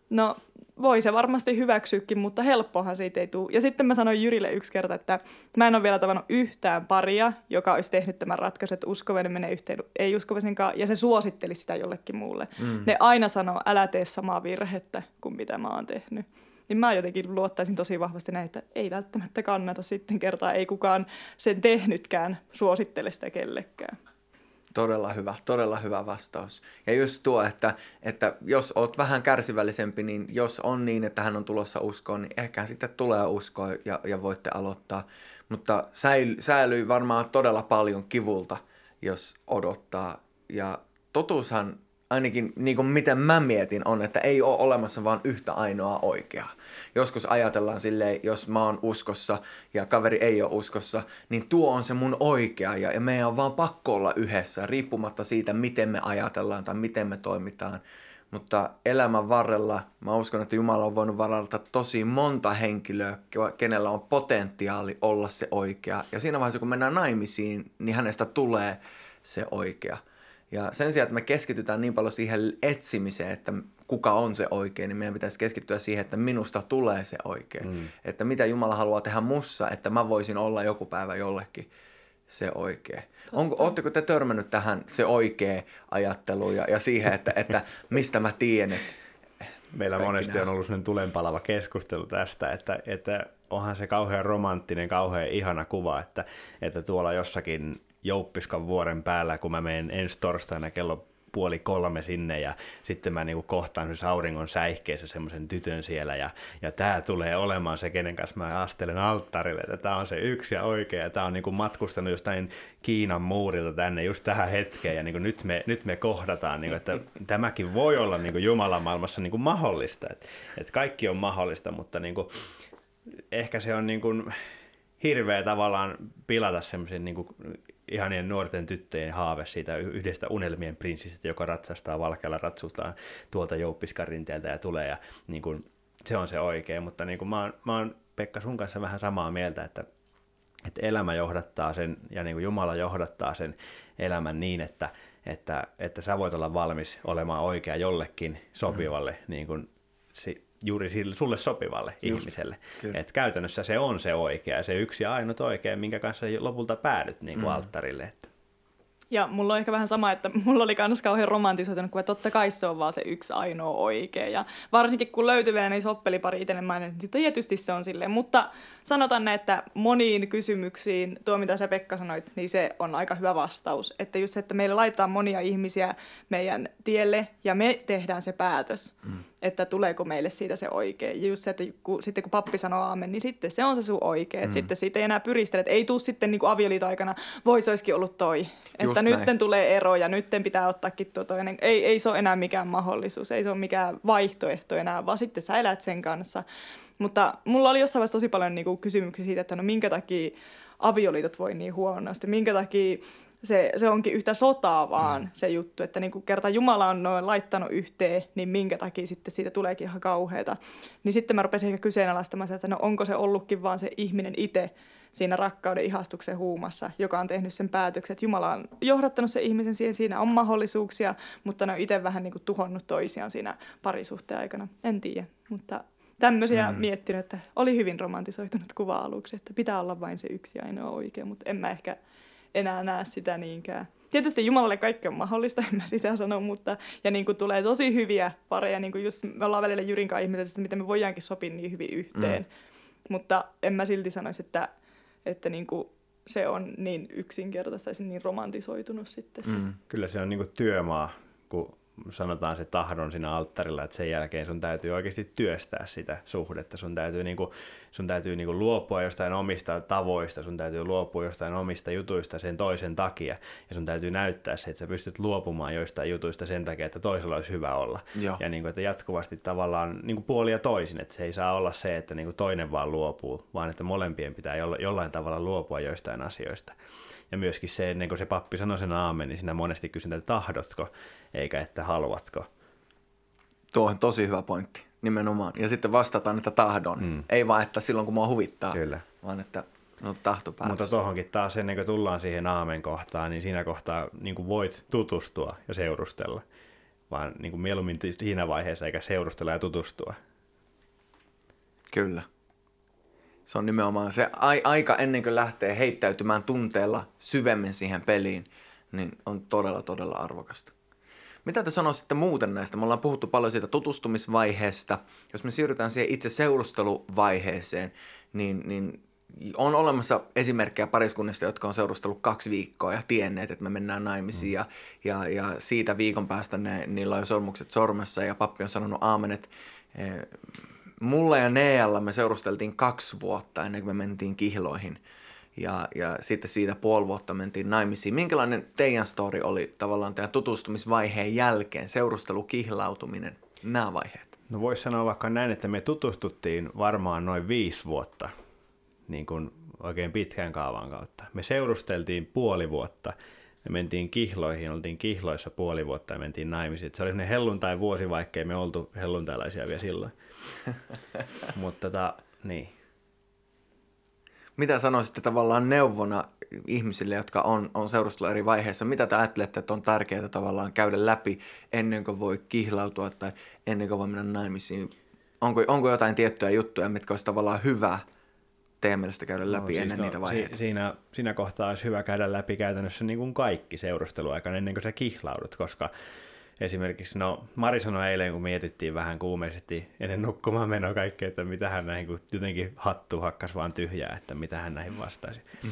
No voi se varmasti hyväksyäkin, mutta helppohan siitä ei tule. Ja sitten mä sanoin Jyrille yksi kerta, että mä en ole vielä tavannut yhtään paria, joka olisi tehnyt tämän ratkaisun, että uskovainen menee yhteen ei-uskovaisen kanssa, ja se suositteli sitä jollekin muulle. Mm. Ne aina sanoo, älä tee samaa virhettä kuin mitä mä oon tehnyt. Niin mä jotenkin luottaisin tosi vahvasti näin, että ei välttämättä kannata sitten kertaa, ei kukaan sen tehnytkään suosittele sitä kellekään. Todella hyvä, todella hyvä vastaus. Ja just tuo, että, että jos oot vähän kärsivällisempi, niin jos on niin, että hän on tulossa uskoon, niin ehkä sitten tulee uskoa ja, ja voitte aloittaa. Mutta säily, säilyy varmaan todella paljon kivulta, jos odottaa. Ja totuushan ainakin niin kuin miten mä mietin, on, että ei ole olemassa vaan yhtä ainoaa oikeaa. Joskus ajatellaan silleen, jos mä oon uskossa ja kaveri ei ole uskossa, niin tuo on se mun oikea ja, ja meidän on vaan pakko olla yhdessä, riippumatta siitä, miten me ajatellaan tai miten me toimitaan. Mutta elämän varrella mä uskon, että Jumala on voinut varalta tosi monta henkilöä, kenellä on potentiaali olla se oikea. Ja siinä vaiheessa, kun mennään naimisiin, niin hänestä tulee se oikea. Ja sen sijaan, että me keskitytään niin paljon siihen etsimiseen, että kuka on se oikein, niin meidän pitäisi keskittyä siihen, että minusta tulee se oikein. Mm. Että mitä Jumala haluaa tehdä mussa, että mä voisin olla joku päivä jollekin se oikein. Onko, ootteko te törmännyt tähän se oikea ajattelu ja, ja siihen, että, että mistä mä tiedän, että Meillä monesti on ollut sellainen tulenpalava keskustelu tästä, että, että onhan se kauhean romanttinen, kauhean ihana kuva, että, että tuolla jossakin Jouppiskan vuoren päällä, kun mä menen ensi torstaina kello puoli kolme sinne ja sitten mä niinku kohtaan siis auringon säihkeessä semmoisen tytön siellä ja, ja tämä tulee olemaan se, kenen kanssa mä astelen alttarille, että tämä on se yksi ja oikea ja tämä on niinku matkustanut jostain Kiinan muurilta tänne just tähän hetkeen ja niinku nyt, me, nyt me kohdataan, niinku, että tämäkin voi olla niinku Jumalan maailmassa niinku mahdollista, että et kaikki on mahdollista, mutta niinku, ehkä se on niinku hirveä tavallaan pilata semmoisen niinku ihanien nuorten tyttöjen haave siitä yhdestä unelmien prinssistä, joka ratsastaa valkealla ratsutaan tuolta Jouppiskarinteeltä ja tulee ja niin kuin, se on se oikein, mutta niin kuin mä, oon, mä oon Pekka sun kanssa vähän samaa mieltä, että, että elämä johdattaa sen ja niin kuin Jumala johdattaa sen elämän niin, että, että, että sä voit olla valmis olemaan oikea jollekin sopivalle mm. niin kuin, juuri sille, sulle sopivalle Just, ihmiselle. Et käytännössä se on se oikea, se yksi ja ainut oikea, minkä kanssa lopulta päädyt niin kuin mm. alttarille. Että. Ja mulla on ehkä vähän sama, että mulla oli myös kauhean romantisoitunut, kun totta kai se on vaan se yksi ainoa oikea. Ja varsinkin kun löytyy vielä niin soppelipari itselle niin tietysti se on silleen. Mutta sanotaan ne, että moniin kysymyksiin, tuo mitä sä Pekka sanoit, niin se on aika hyvä vastaus. Että just se, että meillä laitetaan monia ihmisiä meidän tielle ja me tehdään se päätös. Mm että tuleeko meille siitä se oikea. Ja just se, että kun, sitten kun pappi sanoo aamen, niin sitten se on se sun oikea. Mm. Sitten siitä ei enää pyristele, että ei tule sitten niin avioliiton aikana, voi se olisikin ollut toi. Just että näin. nytten tulee ero ja nytten pitää ottaakin tuo toinen. Ei, ei se ole enää mikään mahdollisuus, ei se ole mikään vaihtoehto enää, vaan sitten sä elät sen kanssa. Mutta mulla oli jossain vaiheessa tosi paljon niin kuin kysymyksiä siitä, että no minkä takia avioliitot voi niin huonosti, minkä takia se, se onkin yhtä sotaa vaan mm. se juttu, että niin kuin kerta Jumala on noin laittanut yhteen, niin minkä takia sitten siitä tuleekin ihan kauheata. Niin sitten mä rupesin ehkä kyseenalaistamaan että no onko se ollutkin vaan se ihminen itse siinä rakkauden ihastuksen huumassa, joka on tehnyt sen päätöksen, että Jumala on johdattanut sen ihmisen siihen, siinä on mahdollisuuksia, mutta ne on itse vähän niin kuin tuhonnut toisiaan siinä parisuhteen aikana. En tiedä, mutta tämmöisiä mm. miettinyt, että oli hyvin romantisoitunut kuva aluksi, että pitää olla vain se yksi ainoa oikea, mutta en mä ehkä enää näe sitä niinkään. Tietysti Jumalalle kaikki on mahdollista, en mä sitä sano, mutta ja niin kuin tulee tosi hyviä pareja, niin kuin just me ollaan välillä Jyrin kanssa ihmetelty, että miten me voidaankin sopia niin hyvin yhteen. Mm. Mutta en mä silti sanoisi, että, että niin kuin se on niin yksinkertaista ja niin romantisoitunut sitten. Mm. Kyllä se on niin kuin työmaa, kun sanotaan se tahdon siinä alttarilla, että sen jälkeen sun täytyy oikeasti työstää sitä suhdetta. Sun täytyy, niinku, sun täytyy niinku luopua jostain omista tavoista, sun täytyy luopua jostain omista jutuista sen toisen takia. Ja sun täytyy näyttää se, että sä pystyt luopumaan joistain jutuista sen takia, että toisella olisi hyvä olla. Joo. Ja niinku, että jatkuvasti tavallaan niinku puoli ja toisin, että se ei saa olla se, että niinku toinen vaan luopuu, vaan että molempien pitää jollain tavalla luopua joistain asioista. Ja myöskin se, ennen kuin se pappi sanoi sen aamen, niin sinä monesti kysyn, että tahdotko, eikä että haluatko. Tuo on tosi hyvä pointti, nimenomaan. Ja sitten vastataan, että tahdon. Mm. Ei vaan, että silloin kun mua huvittaa, Kyllä. vaan että no, tahto päässä. Mutta tuohonkin taas ennen kuin tullaan siihen aamen kohtaan, niin siinä kohtaa niin kuin voit tutustua ja seurustella. Vaan niin kuin mieluummin siinä vaiheessa eikä seurustella ja tutustua. Kyllä. Se on nimenomaan se aika ennen kuin lähtee heittäytymään tunteella syvemmin siihen peliin, niin on todella, todella arvokasta. Mitä te sanoisitte muuten näistä? Me ollaan puhuttu paljon siitä tutustumisvaiheesta. Jos me siirrytään siihen itse seurusteluvaiheeseen, niin, niin on olemassa esimerkkejä pariskunnista, jotka on seurustellut kaksi viikkoa ja tienneet, että me mennään naimisiin. Mm. Ja, ja, ja siitä viikon päästä ne, niillä on sormukset sormessa ja pappi on sanonut aamen, että eh, mulla ja Nealla me seurusteltiin kaksi vuotta ennen kuin me mentiin kihloihin. Ja, ja sitten siitä puoli vuotta mentiin naimisiin. Minkälainen teidän story oli tavallaan teidän tutustumisvaiheen jälkeen, seurustelu, kihlautuminen, nämä vaiheet? No voisi sanoa vaikka näin, että me tutustuttiin varmaan noin viisi vuotta niin kuin oikein pitkän kaavan kautta. Me seurusteltiin puoli vuotta me mentiin kihloihin, oltiin kihloissa puoli vuotta ja mentiin naimisiin. Se oli sellainen helluntai vuosi, vaikkei me oltu helluntailaisia vielä silloin. Mutta tota, niin. Mitä sanoisitte tavallaan neuvona ihmisille, jotka on, on seurustellut eri vaiheissa? Mitä te ajattelette, että on tärkeää tavallaan käydä läpi ennen kuin voi kihlautua tai ennen kuin voi mennä naimisiin? Onko, onko jotain tiettyjä juttuja, mitkä olisi tavallaan hyvä teidän mielestä käydä läpi no, siis ennen no, niitä vaiheita? Si- siinä, siinä kohtaa olisi hyvä käydä läpi käytännössä niin kuin kaikki seurusteluaikana ennen kuin sä kihlaudut, koska esimerkiksi, no Mari sanoi eilen, kun mietittiin vähän kuumeisesti ennen nukkumaan menoa kaikkea, että mitä hän näihin, kun jotenkin hattu hakkas vaan tyhjää, että mitä hän näihin vastaisi. Mm.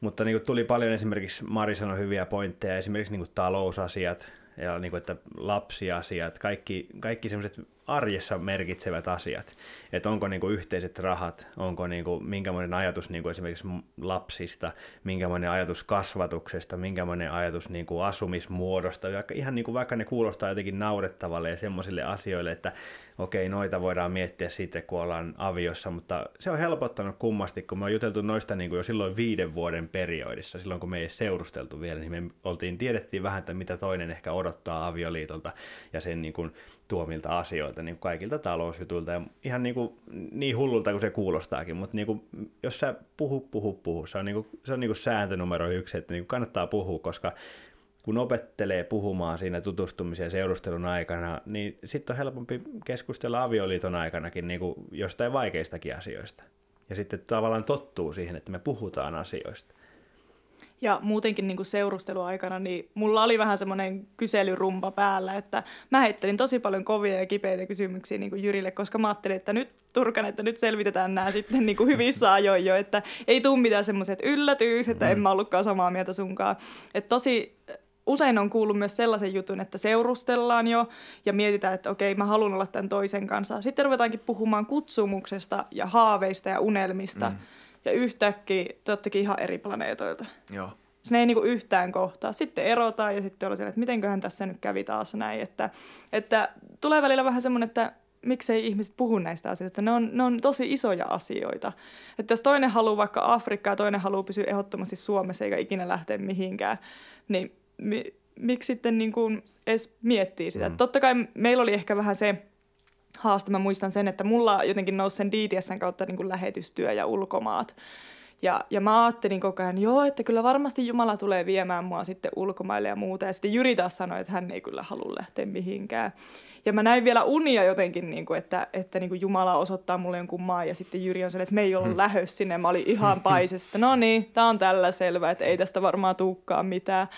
Mutta niin kuin tuli paljon esimerkiksi, Mari sanoi hyviä pointteja, esimerkiksi niin kuin talousasiat, ja niin kuin, että lapsiasiat, kaikki, kaikki semmoiset arjessa merkitsevät asiat. Että onko niin kuin yhteiset rahat, onko niin kuin, minkälainen ajatus niin kuin esimerkiksi lapsista, minkälainen ajatus kasvatuksesta, minkälainen ajatus niin kuin asumismuodosta. Vaikka, ihan niin kuin, vaikka ne kuulostaa jotenkin naurettavalle ja semmoisille asioille, että okei, noita voidaan miettiä sitten, kun ollaan aviossa, mutta se on helpottanut kummasti, kun me on juteltu noista niin kuin jo silloin viiden vuoden periodissa, silloin kun me ei seurusteltu vielä, niin me oltiin, tiedettiin vähän, että mitä toinen ehkä odottaa avioliitolta ja sen niin kuin, tuomilta asioilta, niin kaikilta talousjutuilta ja ihan niin, kuin, niin hullulta kuin se kuulostaakin, mutta niin kuin, jos sä puhu, puhu, puhu, se on, niin kuin, se on niin kuin sääntö numero yksi, että niin kuin kannattaa puhua, koska kun opettelee puhumaan siinä tutustumisen ja seurustelun aikana, niin sitten on helpompi keskustella avioliiton aikanakin niin kuin jostain vaikeistakin asioista. Ja sitten tavallaan tottuu siihen, että me puhutaan asioista. Ja muutenkin niin kuin seurusteluaikana, niin mulla oli vähän semmoinen kyselyrumpa päällä, että mä heittelin tosi paljon kovia ja kipeitä kysymyksiä niin kuin Jyrille, koska mä ajattelin, että nyt Turkan, että nyt selvitetään nämä sitten niin kuin hyvissä ajoin jo, että ei tule mitään semmoiset yllätyys, että mm. en mä ollutkaan samaa mieltä sunkaan. Että tosi usein on kuullut myös sellaisen jutun, että seurustellaan jo ja mietitään, että okei, mä haluan olla tämän toisen kanssa. Sitten ruvetaankin puhumaan kutsumuksesta ja haaveista ja unelmista. Mm. Ja yhtäkkiä te oottekin ihan eri planeetoilta. Joo. Ne ei niinku yhtään kohtaa. Sitten erotaan ja sitten ollaan siellä, että mitenköhän tässä nyt kävi taas näin. Että, että tulee välillä vähän semmoinen, että miksei ihmiset puhu näistä asioista. Ne on, ne on tosi isoja asioita. Että jos toinen haluaa vaikka Afrikkaa ja toinen haluaa pysyä ehdottomasti Suomessa eikä ikinä lähteä mihinkään, niin mi, miksi sitten niin kuin edes miettii sitä? Mm. Totta kai meillä oli ehkä vähän se haaste, mä muistan sen, että mulla jotenkin nousi sen DDSn kautta niin kuin lähetystyö ja ulkomaat. Ja, ja mä ajattelin koko ajan, joo, että kyllä varmasti Jumala tulee viemään mua sitten ulkomaille ja muuta. Ja sitten Jyri taas sanoi, että hän ei kyllä halua lähteä mihinkään. Ja mä näin vielä unia jotenkin, niin kuin, että, että niin kuin Jumala osoittaa mulle jonkun maan ja sitten Jyri on se, että me ei olla hmm. lähös sinne. Mä olin ihan paisessa, että no niin, tää on tällä selvä, että ei tästä varmaan tuukkaan mitään.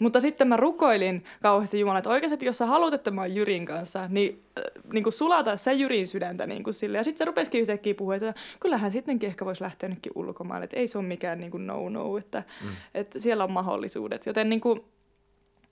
Mutta sitten mä rukoilin kauheasti Jumala, että oikeasti jos sä haluat, että mä oon Jyrin kanssa, niin, äh, niin kuin sulata se Jyrin sydäntä niin kuin sille. Ja sitten se rupesikin yhtäkkiä puhua, että kyllähän sittenkin ehkä voisi lähteä nytkin ulkomaille, että ei se ole mikään niin kuin no-no, että, mm. että siellä on mahdollisuudet. Joten niin kuin,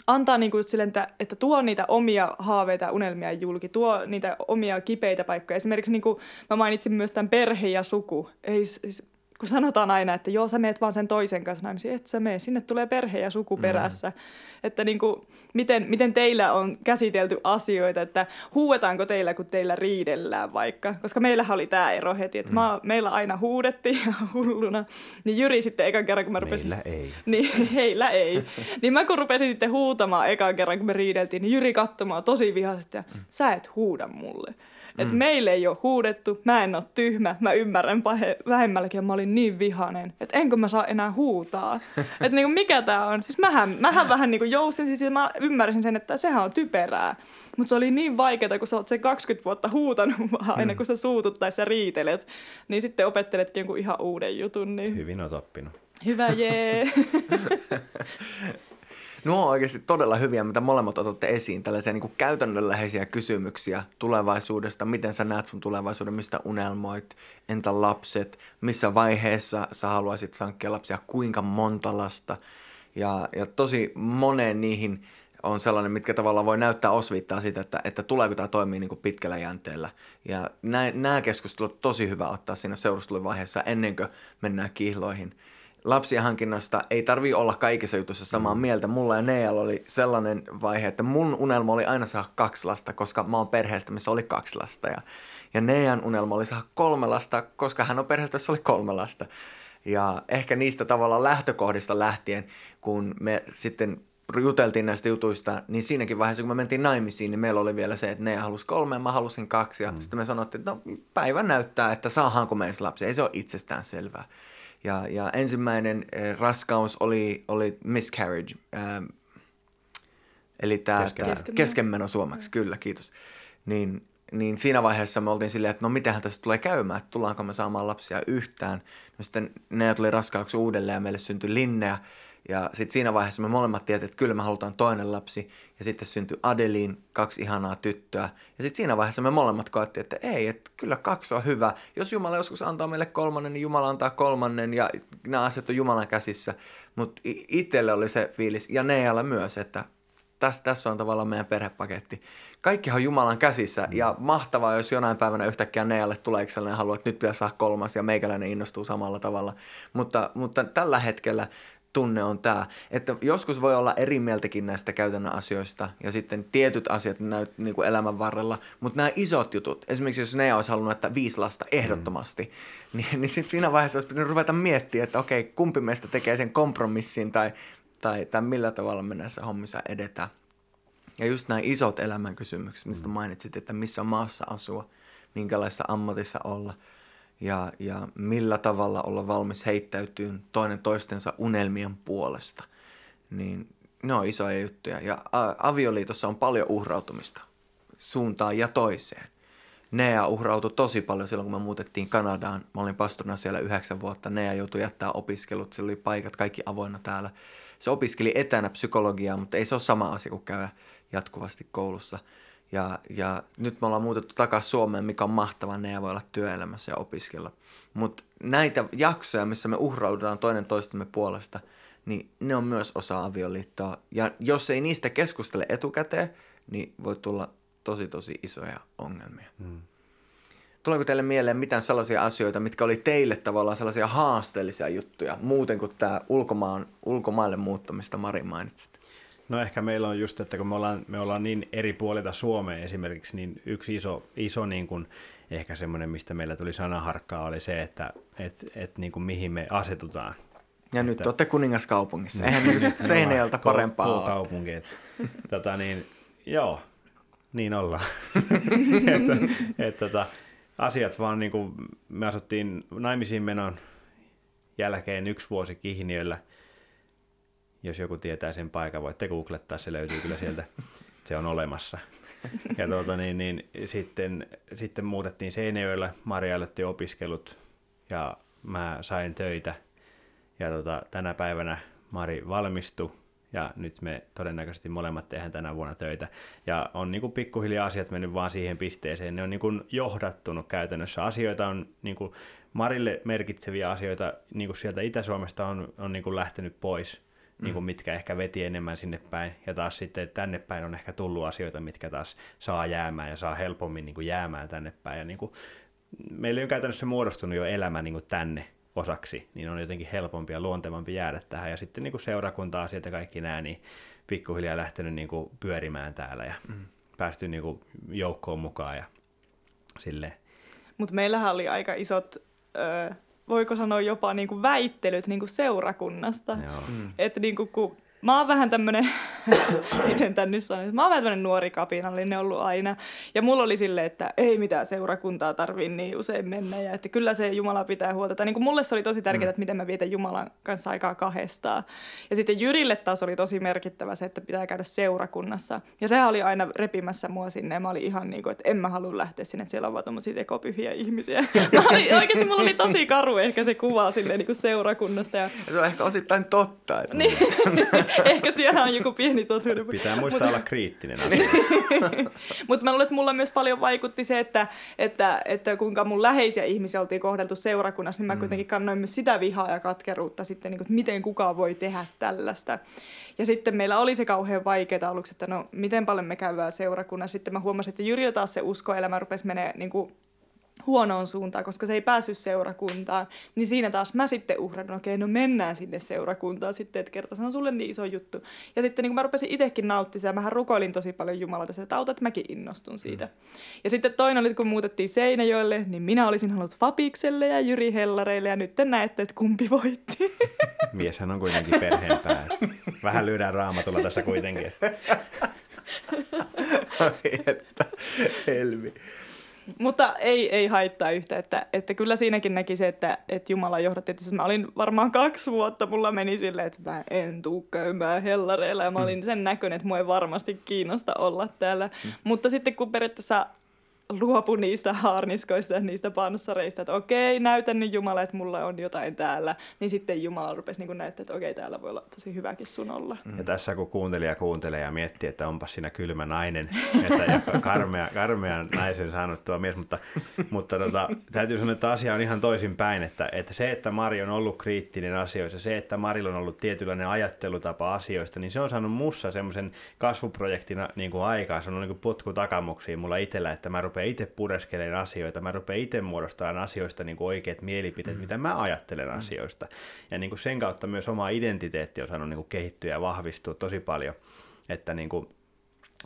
antaa niin kuin sille, että, että tuo niitä omia haaveita ja unelmia julki, tuo niitä omia kipeitä paikkoja. Esimerkiksi niin kuin mä mainitsin myös tämän perhe ja suku. Ei, siis kun sanotaan aina, että joo, sä meet vaan sen toisen kanssa naimisiin, et sä mene, sinne tulee perhe ja suku perässä. Mm. Että niin kuin, miten, miten teillä on käsitelty asioita, että huuetaanko teillä, kun teillä riidellään vaikka? Koska meillähän oli tämä ero heti, että mm. mä, meillä aina huudettiin ja hulluna. Niin Jyri sitten ekan kerran, kun mä rupesin... Meillä ei. Niin, heillä ei. niin mä kun rupesin sitten huutamaan ekan kerran, kun me riideltiin, niin Jyri katsomaan tosi vihaisesti ja mm. sä et huuda mulle. Että mm. meille ei ole huudettu, mä en ole tyhmä, mä ymmärrän pahe, vähemmälläkin ja mä olin niin vihainen, että enkö mä saa enää huutaa. että niinku mikä tää on? Siis mähän, mähän vähän niinku joustin, siis mä ymmärsin sen, että sehän on typerää. Mutta se oli niin vaikeaa, kun sä oot se 20 vuotta huutanut vaan aina, mm. kun sä suutut tai sä riitelet. Niin sitten opetteletkin jonkun ihan uuden jutun. Niin... Hyvin oot oppinut. Hyvä, jee. Nuo on oikeasti todella hyviä, mitä molemmat otatte esiin, tällaisia niin käytännönläheisiä kysymyksiä tulevaisuudesta, miten sä näet sun tulevaisuuden, mistä unelmoit, entä lapset, missä vaiheessa sä haluaisit sankkia lapsia, kuinka monta lasta. Ja, ja tosi moneen niihin on sellainen, mitkä tavallaan voi näyttää osviittaa siitä, että, että tuleeko tämä toimii niin kuin pitkällä jänteellä. Ja nämä keskustelut tosi hyvä ottaa siinä seurusteluvaiheessa ennen kuin mennään kihloihin lapsien hankinnasta ei tarvi olla kaikissa jutuissa samaa mm. mieltä. Mulla ja Neal oli sellainen vaihe, että mun unelma oli aina saada kaksi lasta, koska mä oon perheestä, missä oli kaksi lasta. Ja, ja Nean unelma oli saada kolme lasta, koska hän on perheestä, jossa oli kolme lasta. Ja ehkä niistä tavalla lähtökohdista lähtien, kun me sitten juteltiin näistä jutuista, niin siinäkin vaiheessa, kun me mentiin naimisiin, niin meillä oli vielä se, että ne halusi kolme ja mä halusin kaksi. Ja mm. sitten me sanottiin, että no päivä näyttää, että saahanko meistä lapsia. Ei se ole itsestään selvää. Ja, ja ensimmäinen äh, raskaus oli, oli miscarriage, äh, eli tämä keskenmeno. keskenmeno suomeksi, mm. kyllä, kiitos. Niin, niin siinä vaiheessa me oltiin silleen, että no mitähän tästä tulee käymään, että tullaanko me saamaan lapsia yhtään. No sitten ne tuli raskaaksi uudelleen ja meille syntyi Linneä. Ja sitten siinä vaiheessa me molemmat tiedät, että kyllä me halutaan toinen lapsi. Ja sitten syntyi Adelin, kaksi ihanaa tyttöä. Ja sitten siinä vaiheessa me molemmat koettiin, että ei, että kyllä kaksi on hyvä. Jos Jumala joskus antaa meille kolmannen, niin Jumala antaa kolmannen ja nämä asiat on Jumalan käsissä. Mutta itselle oli se fiilis ja Nealle myös, että tässä, tässä on tavallaan meidän perhepaketti. Kaikkihan on Jumalan käsissä ja mahtavaa, jos jonain päivänä yhtäkkiä Nealle tulee sellainen halu, että nyt pitäisi saada kolmas ja meikäläinen innostuu samalla tavalla. Mutta, mutta tällä hetkellä tunne on tämä, että joskus voi olla eri mieltäkin näistä käytännön asioista ja sitten tietyt asiat näyt niin kuin elämän varrella, mutta nämä isot jutut, esimerkiksi jos ne olisi halunnut, että viisi lasta ehdottomasti, mm. niin, niin sitten siinä vaiheessa olisi pitänyt ruveta miettimään, että okei, kumpi meistä tekee sen kompromissin tai, tai, tai millä tavalla me näissä hommissa edetään. Ja just nämä isot elämänkysymykset, mistä mm. mainitsit, että missä maassa asua, minkälaisessa ammatissa olla – ja, ja millä tavalla olla valmis heittäytyyn toinen toistensa unelmien puolesta. Niin ne on isoja juttuja. Ja avioliitossa on paljon uhrautumista suuntaan ja toiseen. Nea uhrautui tosi paljon silloin, kun me muutettiin Kanadaan. Mä olin pastorina siellä yhdeksän vuotta. Nea joutui jättää opiskelut. Sillä oli paikat kaikki avoinna täällä. Se opiskeli etänä psykologiaa, mutta ei se ole sama asia kuin käydä jatkuvasti koulussa. Ja, ja nyt me ollaan muutettu takaisin Suomeen, mikä on mahtavaa, ne voi olla työelämässä ja opiskella. Mutta näitä jaksoja, missä me uhraudutaan toinen toistemme puolesta, niin ne on myös osa avioliittoa. Ja jos ei niistä keskustele etukäteen, niin voi tulla tosi tosi isoja ongelmia. Hmm. Tuleeko teille mieleen mitään sellaisia asioita, mitkä oli teille tavallaan sellaisia haasteellisia juttuja, muuten kuin tämä ulkomaan, ulkomaille muuttamista Mari mainitsit? No ehkä meillä on just, että kun me ollaan, me ollaan niin eri puolilta Suomeen esimerkiksi, niin yksi iso, iso niin kuin, ehkä semmoinen, mistä meillä tuli sanaharkkaa, oli se, että et, et, niin kuin mihin me asetutaan. Ja että, nyt olette kuningaskaupungissa. Eihän niin Seinäjältä parempaa ole. kaupunki. tota, niin, joo, niin ollaan. että, et, tota, asiat vaan niin kuin, me asuttiin naimisiin menon jälkeen yksi vuosi Kihniöllä – jos joku tietää sen paikan, voitte googlettaa, se löytyy kyllä sieltä, se on olemassa. Ja tuota, niin, niin, sitten, sitten muutettiin Seinäjoella, Maria aloitti opiskelut ja mä sain töitä. Ja tuota, tänä päivänä Mari valmistui ja nyt me todennäköisesti molemmat tehdään tänä vuonna töitä. Ja on niin kuin pikkuhiljaa asiat mennyt vaan siihen pisteeseen. Ne on niin kuin johdattunut käytännössä. Asioita on niin kuin Marille merkitseviä asioita niin kuin sieltä Itä-Suomesta on, on niin kuin lähtenyt pois niin kuin mitkä ehkä veti enemmän sinne päin. Ja taas sitten tänne päin on ehkä tullut asioita, mitkä taas saa jäämään ja saa helpommin niin kuin jäämään tänne päin. Ja niin kuin, meillä on käytännössä muodostunut jo elämä niin kuin tänne osaksi, niin on jotenkin helpompi ja luontevampi jäädä tähän. Ja sitten niin kuin seurakunta-asiat ja kaikki nämä, niin pikkuhiljaa lähtenyt niin kuin pyörimään täällä ja mm. päästy niin kuin joukkoon mukaan ja silleen. Mutta meillähän oli aika isot ö, voiko sanoa jopa niin kuin väittelyt niin kuin seurakunnasta. Mm. Että niin kuin, kun mä oon vähän tämmönen, miten tän nyt sanoin, mä oon vähän tämmönen nuori kapinallinen ollut aina. Ja mulla oli silleen, että ei mitään seurakuntaa tarvii niin usein mennä ja että kyllä se Jumala pitää huolta. Tai niin kuin mulle se oli tosi tärkeää, mm. että miten mä vietän Jumalan kanssa aikaa kahdestaan. Ja sitten Jyrille taas oli tosi merkittävä se, että pitää käydä seurakunnassa. Ja sehän oli aina repimässä mua sinne ja mä olin ihan niin kuin, että en mä halua lähteä sinne, että siellä on vaan tommosia tekopyhiä ihmisiä. mä olin, oikeasti mulla oli tosi karu ehkä se kuva sinne niin kuin seurakunnasta. Ja... ja se on ehkä osittain totta. Että... niin. Ehkä siellä on joku pieni totuuden. Pitää muistaa olla kriittinen asia. Mutta mä luulen, että mulla myös paljon vaikutti se, että, että, että kuinka mun läheisiä ihmisiä oltiin kohdeltu seurakunnassa, niin mä mm. kuitenkin kannoin myös sitä vihaa ja katkeruutta sitten, niin kuin, että miten kukaan voi tehdä tällaista. Ja sitten meillä oli se kauhean vaikeaa aluksi, että no miten paljon me käydään seurakunnassa. Sitten mä huomasin, että Jyrillä taas se uskoelämä rupesi menee niin kuin huonoon suuntaan, koska se ei päässyt seurakuntaan, niin siinä taas mä sitten uhraudun, okei, no mennään sinne seurakuntaan sitten, että kerta se on sulle niin iso juttu. Ja sitten niin kun mä rupesin itsekin nauttimaan, ja mähän rukoilin tosi paljon Jumalalta, että auta, että mäkin innostun siitä. Mm. Ja sitten toinen oli, kun muutettiin Seinäjoelle, niin minä olisin halunnut Vapikselle ja Jyri Hellareille, ja nyt te näette, että kumpi voitti. Mieshän on kuitenkin perheenpää. Vähän lyödään raamatulla tässä kuitenkin. että, helmi. Mutta ei, ei haittaa yhtä, että, että kyllä siinäkin näki se, että, että Jumala johdatti. Että siis mä olin varmaan kaksi vuotta, mulla meni silleen, että mä en tuu käymään hellareilla. Ja mä olin sen näköinen, että mua ei varmasti kiinnosta olla täällä. Mm. Mutta sitten kun periaatteessa luopu niistä haarniskoista ja niistä panssareista, että okei, näytän nyt Jumala, että mulla on jotain täällä, niin sitten Jumala rupesi niin näyttää, että okei, täällä voi olla tosi hyväkin sun olla. Ja tässä kun kuuntelija kuuntelee ja miettii, että onpa siinä kylmä nainen, että karmea, karmea naisen saanut tuo mies, mutta, mutta tota, täytyy sanoa, että asia on ihan toisin päin, että, että se, että Mari on ollut kriittinen asioissa, se, että Marilla on ollut tietynlainen ajattelutapa asioista, niin se on saanut mussa semmoisen kasvuprojektina niin aikaa, se on niin kuin potku takamuksiin mulla itsellä, että mä rupean itse pureskelemaan asioita, mä rupean itse muodostamaan asioista niin kuin oikeat mielipiteet, mm. mitä mä ajattelen mm. asioista. Ja niin kuin sen kautta myös oma identiteetti on saanut niin kuin kehittyä ja vahvistua tosi paljon. Että niin kuin,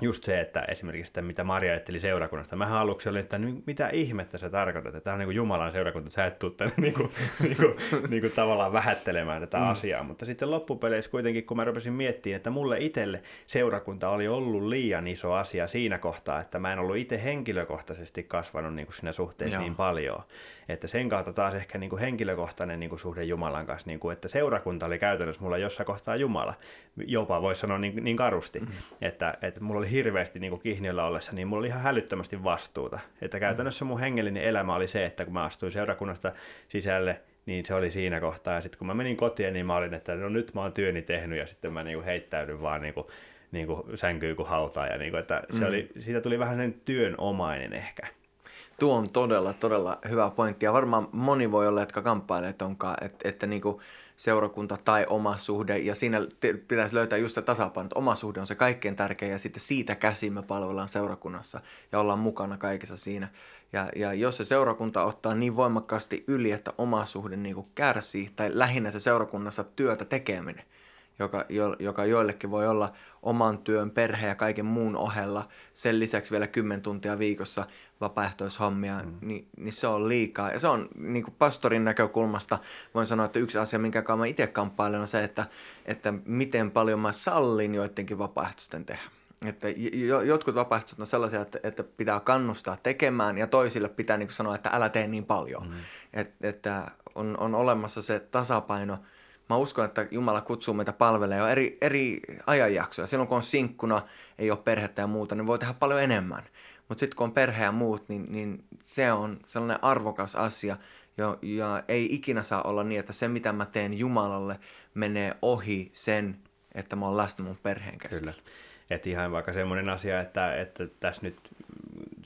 just se, että esimerkiksi sitä, mitä Maria ajatteli seurakunnasta. Mä aluksi olin, että mitä ihmettä sä tarkoitat, että tämä on niin kuin Jumalan seurakunta, sä et tule tänne niin kuin, niin kuin, niin kuin tavallaan vähättelemään tätä mm. asiaa. Mutta sitten loppupeleissä kuitenkin, kun mä rupesin miettimään, että mulle itselle seurakunta oli ollut liian iso asia siinä kohtaa, että mä en ollut itse henkilökohtaisesti kasvanut niin kuin siinä suhteessa Joo. niin paljon. Että sen kautta taas ehkä niin kuin henkilökohtainen niin kuin suhde Jumalan kanssa, niin kuin, että seurakunta oli käytännössä mulla jossain kohtaa Jumala. Jopa voisi sanoa niin, niin karusti, mm. että, että mulla oli hirveästi niin Kihniöllä ollessa, niin mulla oli ihan hälyttömästi vastuuta. Että käytännössä mun hengellinen elämä oli se, että kun mä astuin seurakunnasta sisälle, niin se oli siinä kohtaa. Ja sitten kun mä menin kotiin, niin mä olin, että no nyt mä oon työni tehnyt ja sitten mä niin kuin heittäydyn vaan niin kuin, niin kuin sänkyy kuin hautaa. Ja niin kuin, että se mm. oli, siitä tuli vähän sen työnomainen ehkä. Tuo on todella, todella hyvä pointti. Ja varmaan moni voi olla, jotka kamppailee tonkaan, että, että niin kuin seurakunta tai oma suhde. Ja siinä pitäisi löytää just se tasapaino, että oma suhde on se kaikkein tärkein ja sitten siitä käsin me palvellaan seurakunnassa ja ollaan mukana kaikessa siinä. Ja, ja jos se seurakunta ottaa niin voimakkaasti yli, että oma suhde niin kuin kärsii, tai lähinnä se seurakunnassa työtä tekeminen, joka, jo, joka joillekin voi olla oman työn, perheen ja kaiken muun ohella, sen lisäksi vielä 10 tuntia viikossa vapaaehtoishommia, mm. niin, niin se on liikaa. Ja se on niin kuin pastorin näkökulmasta, voin sanoa, että yksi asia, minkä mä itse kamppailen, on se, että, että miten paljon mä sallin joidenkin vapaaehtoisten tehdä. Että jotkut vapaaehtoiset on sellaisia, että, että pitää kannustaa tekemään ja toisille pitää niin sanoa, että älä tee niin paljon. Mm. Et, että on, on olemassa se tasapaino. Mä uskon, että Jumala kutsuu meitä palvelemaan jo eri, eri ajanjaksoja. Silloin kun on sinkkuna, ei ole perhettä ja muuta, niin voi tehdä paljon enemmän. Mutta sitten kun on perhe ja muut, niin, niin se on sellainen arvokas asia. Ja, ja ei ikinä saa olla niin, että se mitä mä teen Jumalalle menee ohi sen, että mä oon läsnä mun perheen keskellä. Kyllä. Että ihan vaikka semmoinen asia, että, että tässä nyt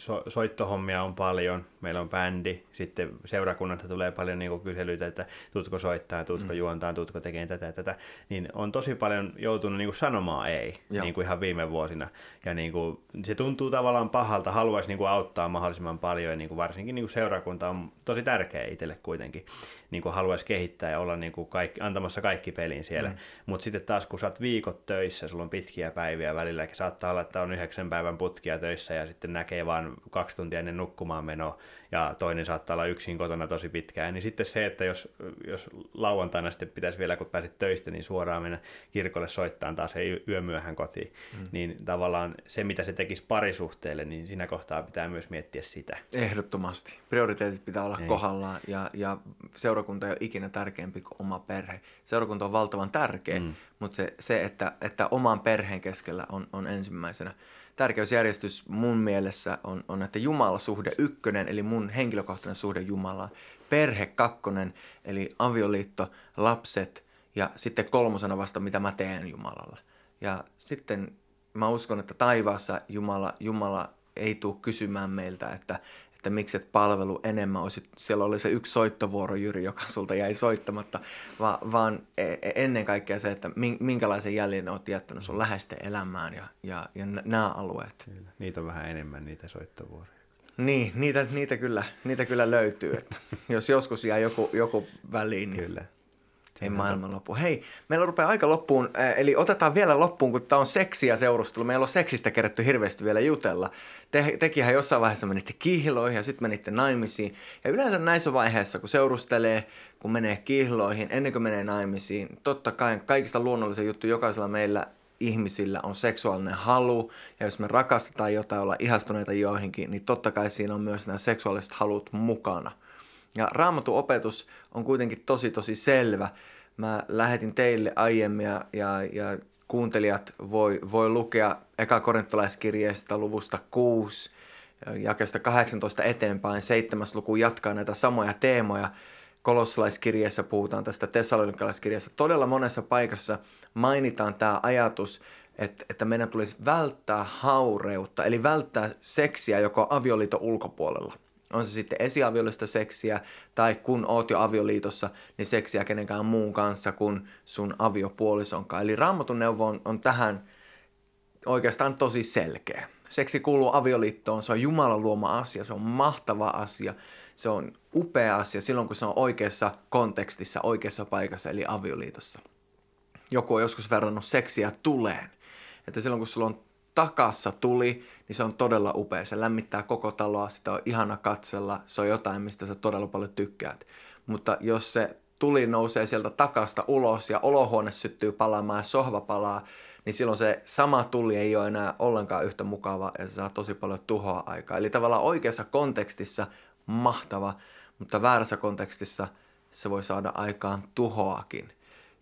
so, soittohommia on paljon, meillä on bändi, sitten seurakunnalta tulee paljon niin kuin kyselyitä, että tutko soittaa, tutko mm. juontaa, tutko tekee tätä ja tätä, niin on tosi paljon joutunut niin kuin sanomaan ei, Joo. niin kuin ihan viime vuosina. Ja niin kuin, se tuntuu tavallaan pahalta, haluaisi niin kuin auttaa mahdollisimman paljon, ja niin kuin varsinkin niin kuin seurakunta on tosi tärkeä itselle kuitenkin niin kuin haluaisi kehittää ja olla niin kuin kaikki, antamassa kaikki pelin siellä. Mm. Mutta sitten taas kun sä oot viikot töissä, sulla on pitkiä päiviä välillä, saattaa olla, että on yhdeksän päivän putkia töissä ja sitten näkee vaan kaksi tuntia ennen nukkumaan menoa ja toinen saattaa olla yksin kotona tosi pitkään, niin sitten se, että jos, jos lauantaina sitten pitäisi vielä, kun pääsit töistä, niin suoraan mennä kirkolle soittaa taas ei yömyöhän kotiin, mm. niin tavallaan se, mitä se tekisi parisuhteelle, niin siinä kohtaa pitää myös miettiä sitä. Ehdottomasti. Prioriteetit pitää olla ei. kohdallaan ja, ja seurakunta ei ole ikinä tärkeämpi kuin oma perhe. Seurakunta on valtavan tärkeä, mm. mutta se, se että, että oman perheen keskellä on, on ensimmäisenä tärkeysjärjestys mun mielessä on, on että Jumala-suhde ykkönen, eli mun henkilökohtainen suhde Jumalaan, perhe kakkonen, eli avioliitto, lapset ja sitten kolmosena vasta, mitä mä teen Jumalalla. Ja sitten mä uskon, että taivaassa Jumala, Jumala ei tule kysymään meiltä, että, että miksi et palvelu enemmän olisi, siellä oli se yksi soittovuoro Jyri, joka sulta jäi soittamatta, va, vaan e, e, ennen kaikkea se, että minkälaisen jäljen olet jättänyt sun läheisten elämään ja, ja, ja nämä alueet. Kyllä. Niitä on vähän enemmän niitä soittovuoroja. Niin, niitä, niitä, kyllä, niitä kyllä löytyy, että jos joskus jää joku, joku väliin, niin kyllä. Ei maailman loppu. Hei, meillä rupeaa aika loppuun, eli otetaan vielä loppuun, kun tämä on seksiä seurustelu. Meillä on seksistä kerätty hirveästi vielä jutella. Te, tekihän jossain vaiheessa menitte kihloihin ja sitten menitte naimisiin. Ja yleensä näissä vaiheissa, kun seurustelee, kun menee kihloihin, ennen kuin menee naimisiin, totta kai kaikista luonnollisen juttu jokaisella meillä ihmisillä on seksuaalinen halu, ja jos me rakastetaan jotain, olla ihastuneita joihinkin, niin totta kai siinä on myös nämä seksuaaliset halut mukana – ja raamatun opetus on kuitenkin tosi tosi selvä. Mä lähetin teille aiemmin ja, ja, ja kuuntelijat voi, voi lukea eka korintolaiskirjeestä luvusta 6, jakesta 18 eteenpäin. Seitsemäs luku jatkaa näitä samoja teemoja. Kolossalaiskirjeessä puhutaan tästä, Tessalonikalaiskirjeessä. Todella monessa paikassa mainitaan tämä ajatus, että, että meidän tulisi välttää haureutta, eli välttää seksiä joko avioliiton ulkopuolella – on se sitten esiaviolista seksiä tai kun oot jo avioliitossa, niin seksiä kenenkään muun kanssa kuin sun aviopuolisonkaan. Eli raamatun neuvo on, on tähän oikeastaan tosi selkeä. Seksi kuuluu avioliittoon, se on Jumalan luoma asia, se on mahtava asia, se on upea asia silloin, kun se on oikeassa kontekstissa, oikeassa paikassa, eli avioliitossa. Joku on joskus verrannut seksiä tuleen. Että silloin, kun sulla on takassa tuli, niin se on todella upea. Se lämmittää koko taloa, sitä on ihana katsella, se on jotain, mistä sä todella paljon tykkäät. Mutta jos se tuli nousee sieltä takasta ulos ja olohuone syttyy palaamaan ja sohva palaa, niin silloin se sama tuli ei ole enää ollenkaan yhtä mukava ja se saa tosi paljon tuhoa aikaa. Eli tavallaan oikeassa kontekstissa mahtava, mutta väärässä kontekstissa se voi saada aikaan tuhoakin.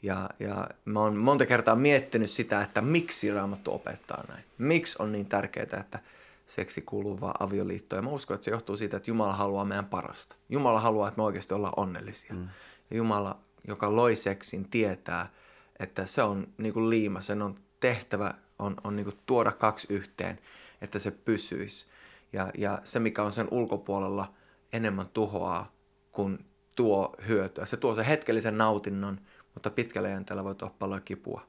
Ja, ja mä oon monta kertaa miettinyt sitä, että miksi Raamattu opettaa näin. Miksi on niin tärkeää, että seksi kuuluu vaan avioliittoon. Ja mä uskon, että se johtuu siitä, että Jumala haluaa meidän parasta. Jumala haluaa, että me oikeasti ollaan onnellisia. Mm. Ja Jumala, joka loi seksin, tietää, että se on niin kuin liima, sen on tehtävä on, on niin kuin tuoda kaksi yhteen, että se pysyisi. Ja, ja se, mikä on sen ulkopuolella, enemmän tuhoaa kuin tuo hyötyä. Se tuo sen hetkellisen nautinnon, mutta pitkällä jänteellä voi tuoda paljon kipua.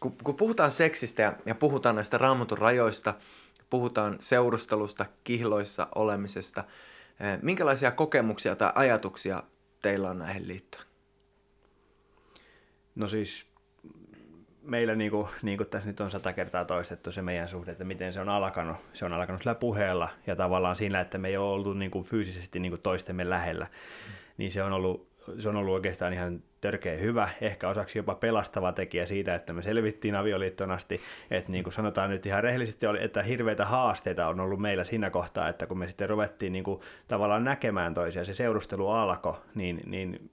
Kun, kun puhutaan seksistä ja, ja puhutaan näistä raamatun rajoista, puhutaan seurustelusta, kihloissa olemisesta, eh, minkälaisia kokemuksia tai ajatuksia teillä on näihin liittyen? No siis meillä, niin kuin, niin kuin tässä nyt on sata kertaa toistettu se meidän suhde, että miten se on alkanut. Se on alkanut sillä puheella ja tavallaan siinä, että me ei ole oltu niin kuin fyysisesti niin kuin toistemme lähellä. Mm. Niin se on ollut se on ollut oikeastaan ihan törkeä hyvä, ehkä osaksi jopa pelastava tekijä siitä, että me selvittiin avioliittoon asti, että niin kuin sanotaan nyt ihan rehellisesti, että hirveitä haasteita on ollut meillä siinä kohtaa, että kun me sitten ruvettiin niin kuin tavallaan näkemään toisia, se seurustelu alkoi, niin, niin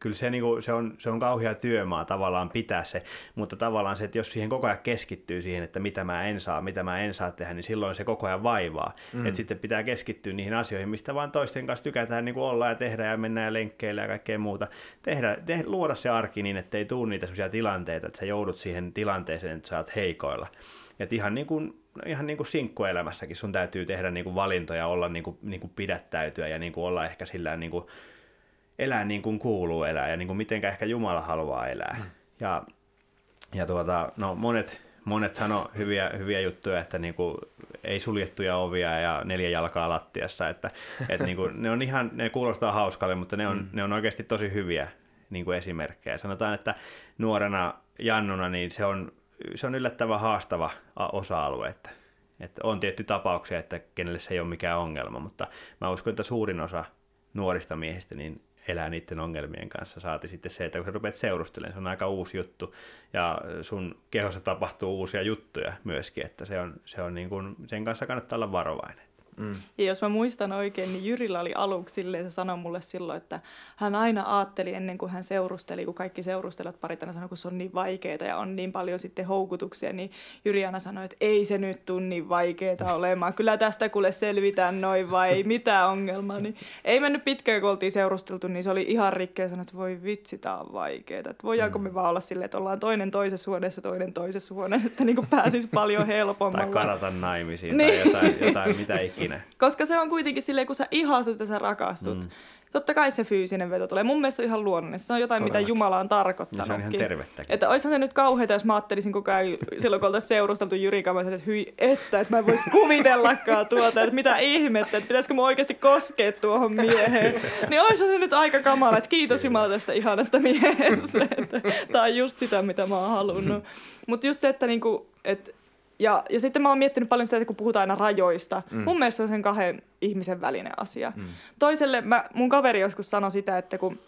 kyllä se, niin kuin, se, on, se on kauhea työmaa tavallaan pitää se, mutta tavallaan se, että jos siihen koko ajan keskittyy siihen, että mitä mä en saa, mitä mä en saa tehdä, niin silloin se koko ajan vaivaa. Mm. Että sitten pitää keskittyä niihin asioihin, mistä vaan toisten kanssa tykätään niin kuin olla ja tehdä ja mennä ja lenkkeillä ja kaikkea muuta. Tehdä, tehdä, luoda se arki niin, että ei tule niitä sellaisia tilanteita, että sä joudut siihen tilanteeseen, että sä oot heikoilla. Että ihan niin kuin, ihan niin kuin sinkkuelämässäkin sun täytyy tehdä niin kuin valintoja, olla niin kuin, niin kuin pidättäytyä ja niin kuin olla ehkä sillä niin kuin elää niin kuin kuuluu elää ja niin kuin mitenkä ehkä Jumala haluaa elää. Mm. Ja, ja tuota, no monet, monet sano hyviä, hyviä juttuja, että niin kuin ei suljettuja ovia ja neljä jalkaa lattiassa, että, että niin kuin, ne on ihan, ne kuulostaa hauskalle, mutta ne on, mm. ne on oikeasti tosi hyviä niin kuin esimerkkejä. Sanotaan, että nuorena Jannuna niin se on, se on yllättävän haastava osa-alue, että, että on tietty tapauksia, että kenelle se ei ole mikään ongelma, mutta mä uskon, että suurin osa nuorista miehistä niin elää niiden ongelmien kanssa. Saati sitten se, että kun sä rupeat seurustelemaan, se on aika uusi juttu ja sun kehossa tapahtuu uusia juttuja myöskin, että se on, se on niin kuin, sen kanssa kannattaa olla varovainen. Mm. Ja jos mä muistan oikein, niin Jyrillä oli aluksi silleen, se sanoi mulle silloin, että hän aina ajatteli ennen kuin hän seurusteli, kun kaikki seurustelijat parit aina sanoi, kun se on niin vaikeaa ja on niin paljon sitten houkutuksia, niin Jyri aina sanoi, että ei se nyt tunni niin vaikeaa olemaan. Kyllä tästä kuule selvitään noin vai mitä ongelmaa. Niin ei mennyt pitkään, kun oltiin seurusteltu, niin se oli ihan rikkeä sanoa, että voi vitsi, tää on vaikeaa. Että voidaanko me mm. vaan olla silleen, että ollaan toinen toisessa huoneessa, toinen toisessa huoneessa, että niin kuin pääsisi paljon helpommalla. Tai karata naimisiin niin. tai jotain, jotain mitä ikinä ikinä. Koska se on kuitenkin silleen, kun sä ihastut ja sä rakastut. Mm. Totta kai se fyysinen veto tulee. Mun mielestä se on ihan luonnollinen. Se on jotain, Todellakin. mitä Jumala on tarkoittanut. se on ihan tervettäkin. Että olisihan se nyt kauheita, jos mä ajattelisin koko ajan, silloin kun oltaisiin seurusteltu Jyrin kanssa, että hyi, että, että mä en voisi kuvitellakaan tuota, että mitä ihmettä, että pitäisikö mun oikeasti koskea tuohon mieheen. Niin olisi se nyt aika kamala, että kiitos Jumala tästä ihanasta miehestä. Tämä on just sitä, mitä mä oon halunnut. Mutta just se, että, niinku, että ja, ja sitten mä oon miettinyt paljon sitä, että kun puhutaan aina rajoista, mm. mun mielestä se on sen kahden ihmisen välinen asia. Mm. Toiselle, mä, mun kaveri joskus sanoi sitä, että kun,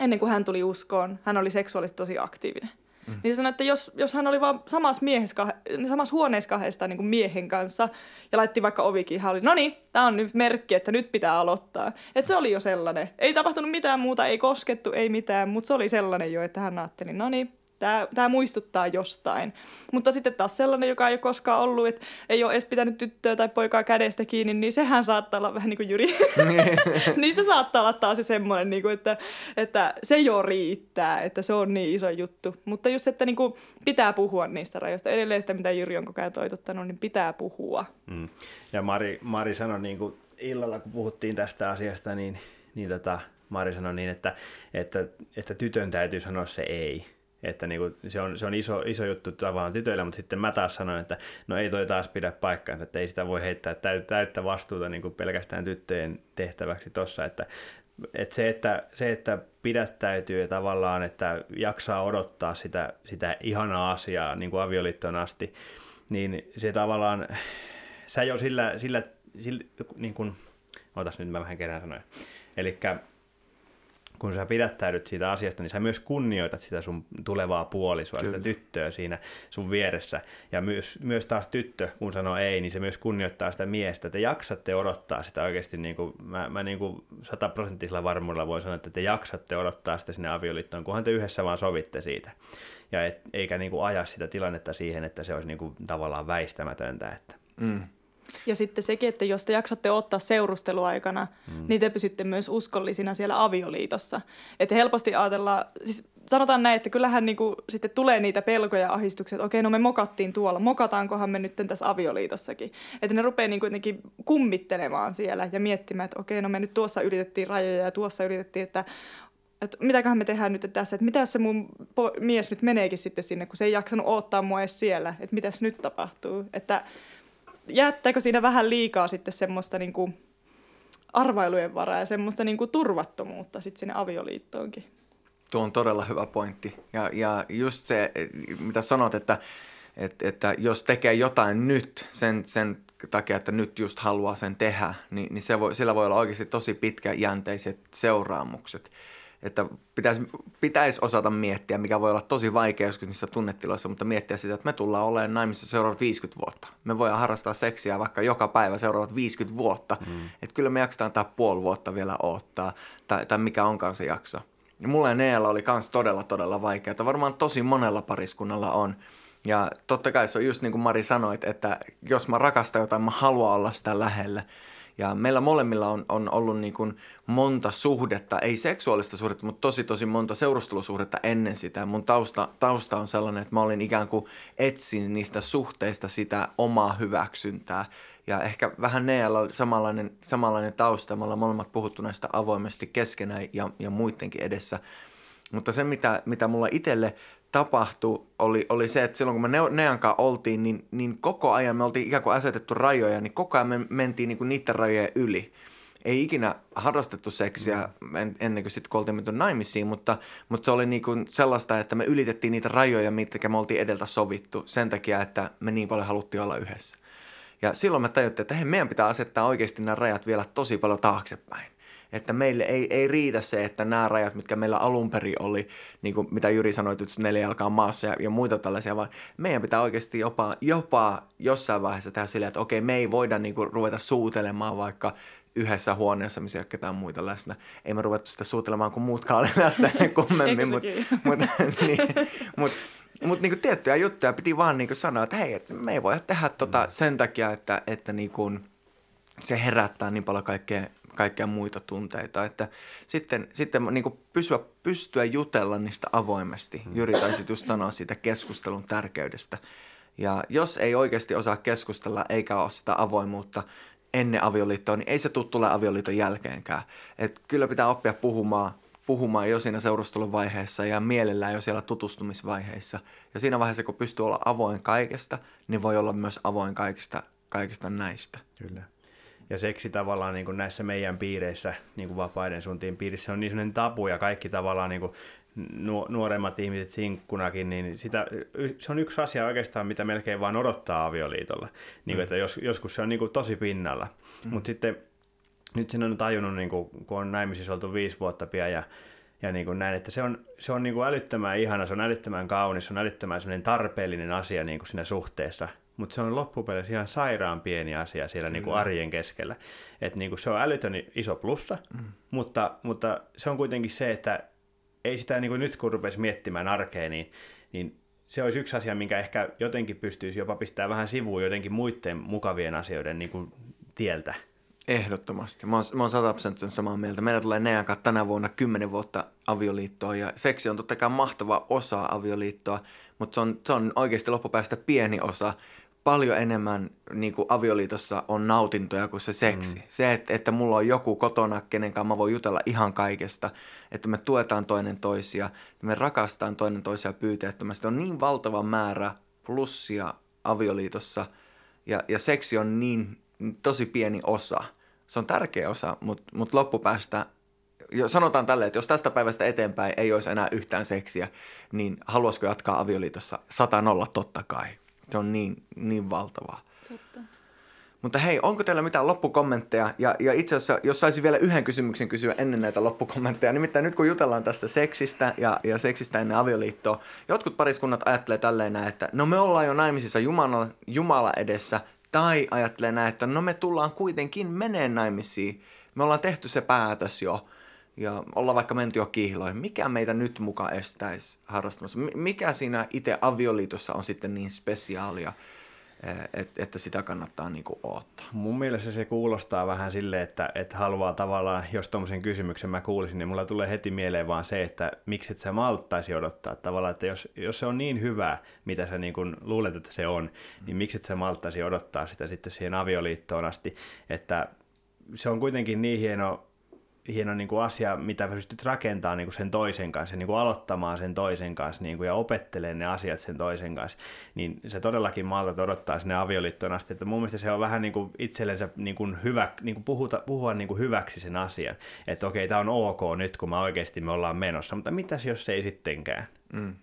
ennen kuin hän tuli uskoon, hän oli seksuaalisesti tosi aktiivinen. Mm. Niin sanoi, että jos, jos hän oli vaan samassa, miehessä, samassa huoneessa kahdesta niin kuin miehen kanssa ja laitti vaikka ovikin, hän oli, no niin, tämä on nyt merkki, että nyt pitää aloittaa. Että se oli jo sellainen. Ei tapahtunut mitään muuta, ei koskettu, ei mitään, mutta se oli sellainen jo, että hän ajatteli, no niin, Tämä, tämä muistuttaa jostain. Mutta sitten taas sellainen, joka ei ole koskaan ollut, että ei ole edes pitänyt tyttöä tai poikaa kädestä kiinni, niin sehän saattaa olla vähän niin kuin Jyri. Niin. se saattaa olla taas se semmoinen, niin kuin, että, että se jo riittää, että se on niin iso juttu. Mutta just, että niin kuin pitää puhua niistä rajoista. Edelleen sitä, mitä Jyri on koko ajan toitottanut, niin pitää puhua. Mm. Ja Mari, Mari sanoi niin kuin illalla, kun puhuttiin tästä asiasta, niin, niin tota, Mari sanoi niin, että, että, että tytön täytyy sanoa se ei että niin kuin, se, on, se on iso, iso juttu tavallaan tytöillä, mutta sitten mä taas sanoin, että no ei toi taas pidä paikkaansa, että ei sitä voi heittää täyttä vastuuta niin kuin pelkästään tyttöjen tehtäväksi tuossa, että että se, että, se, että pidättäytyy ja tavallaan, että jaksaa odottaa sitä, sitä ihanaa asiaa niin kuin avioliittoon asti, niin se tavallaan, sä jo sillä, sillä, sillä niin kuin, otas nyt mä vähän kerään sanoja, eli kun sä pidättäydyt siitä asiasta, niin sä myös kunnioitat sitä sun tulevaa puolisoa, Kyllä. sitä tyttöä siinä sun vieressä. Ja myös, myös taas tyttö, kun sanoo ei, niin se myös kunnioittaa sitä miestä. Te jaksatte odottaa sitä oikeasti, niin kuin, mä, mä niin kuin sataprosenttisella varmuudella voin sanoa, että te jaksatte odottaa sitä sinne avioliittoon, kunhan te yhdessä vaan sovitte siitä. Ja et, eikä niin kuin aja sitä tilannetta siihen, että se olisi niin kuin tavallaan väistämätöntä. Että. Mm. Ja sitten sekin, että jos te jaksatte ottaa seurusteluaikana, mm. niin te pysytte myös uskollisina siellä avioliitossa. Että helposti ajatellaan, siis sanotaan näin, että kyllähän niinku sitten tulee niitä pelkoja ja ahdistuksia, että okei, no me mokattiin tuolla, mokataankohan me nyt tässä avioliitossakin. Että ne rupeaa niinku jotenkin kummittelemaan siellä ja miettimään, että okei, no me nyt tuossa yritettiin rajoja ja tuossa yritettiin, että että mitäköhän me tehdään nyt tässä, että mitä jos se mun mies nyt meneekin sitten sinne, kun se ei jaksanut odottaa mua edes siellä, että mitäs nyt tapahtuu. Että jättääkö siinä vähän liikaa sitten semmoista niin kuin arvailujen varaa ja semmoista niin kuin turvattomuutta sitten sinne avioliittoonkin. Tuo on todella hyvä pointti. Ja, ja just se, mitä sanot, että, että, että jos tekee jotain nyt sen, sen takia, että nyt just haluaa sen tehdä, niin, niin se voi, sillä voi olla oikeasti tosi pitkäjänteiset seuraamukset että pitäisi, pitäisi osata miettiä, mikä voi olla tosi vaikea joskus niissä tunnetiloissa, mutta miettiä sitä, että me tullaan olemaan naimissa seuraavat 50 vuotta. Me voidaan harrastaa seksiä vaikka joka päivä seuraavat 50 vuotta. Mm. Että kyllä me jaksetaan tämä puoli vuotta vielä odottaa, tai, tai mikä onkaan se jakso. Ja mulla ja Neella oli myös todella, todella vaikeaa. Varmaan tosi monella pariskunnalla on. Ja totta kai se on just niin kuin Mari sanoit, että jos mä rakastan jotain, mä haluan olla sitä lähellä. Ja meillä molemmilla on, on ollut niin kuin monta suhdetta, ei seksuaalista suhdetta, mutta tosi tosi monta seurustelusuhdetta ennen sitä. Mun tausta, tausta on sellainen, että mä olin ikään kuin etsin niistä suhteista sitä omaa hyväksyntää. Ja ehkä vähän Neellä oli samanlainen, samanlainen tausta. Me ollaan molemmat puhuttu näistä avoimesti keskenään ja, ja muidenkin edessä. Mutta se, mitä, mitä mulla itselle tapahtui, oli, oli se, että silloin kun me Nean kanssa oltiin, niin, niin koko ajan me oltiin ikään kuin asetettu rajoja, niin koko ajan me mentiin niin kuin niiden rajojen yli. Ei ikinä harrastettu seksiä mm. ennen kuin sitten kun oltiin menty naimisiin, mutta, mutta se oli niin kuin sellaista, että me ylitettiin niitä rajoja, mitkä me oltiin edeltä sovittu sen takia, että me niin paljon haluttiin olla yhdessä. Ja silloin me tajuttiin, että hei, meidän pitää asettaa oikeasti nämä rajat vielä tosi paljon taaksepäin että meille ei, ei riitä se, että nämä rajat, mitkä meillä alun perin oli, niin kuin mitä Jyri sanoi, että neljä jalkaa maassa ja, ja muita tällaisia, vaan meidän pitää oikeasti jopa, jopa jossain vaiheessa tehdä silleen, että okei, me ei voida niin kuin, ruveta suutelemaan vaikka yhdessä huoneessa, missä ei ole ketään muita läsnä. Ei me ruvettu sitä suutelemaan, kun muutkaan oli läsnä kummemmin, mutta mut, niin, mut, mut, niin tiettyjä juttuja piti vaan niin sanoa, että hei, että me ei voida tehdä tota sen takia, että, että niin kuin, se herättää niin paljon kaikkea kaikkea muita tunteita. Että sitten, sitten niin kuin pysyä, pystyä jutella niistä avoimesti. Mm. Jyri taisi just sanoa siitä keskustelun tärkeydestä. Ja jos ei oikeasti osaa keskustella eikä ole sitä avoimuutta ennen avioliittoa, niin ei se tule tulee avioliiton jälkeenkään. Et kyllä pitää oppia puhumaan, puhumaan jo siinä seurustelun vaiheessa ja mielellään jo siellä tutustumisvaiheissa. Ja siinä vaiheessa, kun pystyy olla avoin kaikesta, niin voi olla myös avoin kaikista, kaikista näistä. Kyllä. Ja seksi tavallaan niin kuin näissä meidän piireissä, niin kuin vapaiden suuntien piirissä, on niin sellainen tabu ja kaikki tavallaan niin kuin nuoremmat ihmiset sinkkunakin, niin sitä, se on yksi asia oikeastaan, mitä melkein vaan odottaa avioliitolla. Niin kuin, mm. että jos, joskus se on niin kuin tosi pinnalla. Mm. Mutta sitten nyt sen on tajunnut, niin kuin, kun on naimisissa oltu viisi vuotta pian ja, ja niin kuin näin, että se on, se on niin kuin älyttömän ihana, se on älyttömän kaunis, se on älyttömän tarpeellinen asia niin kuin siinä suhteessa – mutta se on loppupeleissä ihan sairaan pieni asia siellä niin kuin arjen keskellä. Et niin kuin se on älytön iso plussa, mm. mutta, mutta se on kuitenkin se, että ei sitä niin kuin nyt kun rupesi miettimään arkeen, niin, niin se olisi yksi asia, minkä ehkä jotenkin pystyisi jopa pistämään vähän sivuun jotenkin muiden mukavien asioiden niin kuin tieltä. Ehdottomasti. Mä oon, mä oon 100 samaa mieltä. Meillä tulee Nean tänä vuonna 10 vuotta avioliittoa ja seksi on totta kai mahtava osa avioliittoa, mutta se on, se on oikeasti loppupäästä pieni osa paljon enemmän niin kuin avioliitossa on nautintoja kuin se seksi. Mm. Se, että, että mulla on joku kotona, kenen kanssa mä voin jutella ihan kaikesta, että me tuetaan toinen toisia, me rakastaan toinen toisia pyyteettömästi. On niin valtava määrä plussia avioliitossa ja, ja seksi on niin tosi pieni osa. Se on tärkeä osa, mutta, mutta loppupäästä sanotaan tälle, että jos tästä päivästä eteenpäin ei olisi enää yhtään seksiä, niin haluaisiko jatkaa avioliitossa? Sata nolla totta kai. Se on niin, niin valtavaa. Totta. Mutta hei, onko teillä mitään loppukommentteja? Ja, ja itse asiassa, jos saisi vielä yhden kysymyksen kysyä ennen näitä loppukommentteja, nimittäin nyt kun jutellaan tästä seksistä ja, ja seksistä ennen avioliittoa, jotkut pariskunnat ajattelee tälleen näin, että no me ollaan jo naimisissa Jumala, Jumala edessä, tai ajattelee näin, että no me tullaan kuitenkin meneen naimisiin, me ollaan tehty se päätös jo, ja olla vaikka menty jo kihloihin. Mikä meitä nyt mukaan estäisi harrastamassa? Mikä siinä itse avioliitossa on sitten niin spesiaalia, että, että sitä kannattaa niin kuin odottaa? Mun mielestä se kuulostaa vähän silleen, että, että haluaa tavallaan, jos tuommoisen kysymyksen mä kuulisin, niin mulla tulee heti mieleen vaan se, että miksi et sä malttaisi odottaa. Tavallaan, että jos, jos se on niin hyvä, mitä sä niin kuin luulet, että se on, niin miksi et sä malttaisi odottaa sitä sitten siihen avioliittoon asti, että se on kuitenkin niin hieno hieno niin kuin asia, mitä pystyt rakentamaan niin kuin sen toisen kanssa, niin kuin aloittamaan sen toisen kanssa niin kuin, ja opettelemaan ne asiat sen toisen kanssa, niin se todellakin maalta odottaa sinne avioliittoon asti. Että mun mielestä se on vähän niin kuin itsellensä niin kuin hyvä, niin kuin puhuta, puhua niin kuin hyväksi sen asian, että okei, tämä on ok nyt, kun mä oikeasti me ollaan menossa, mutta mitäs jos se ei sittenkään? Mm.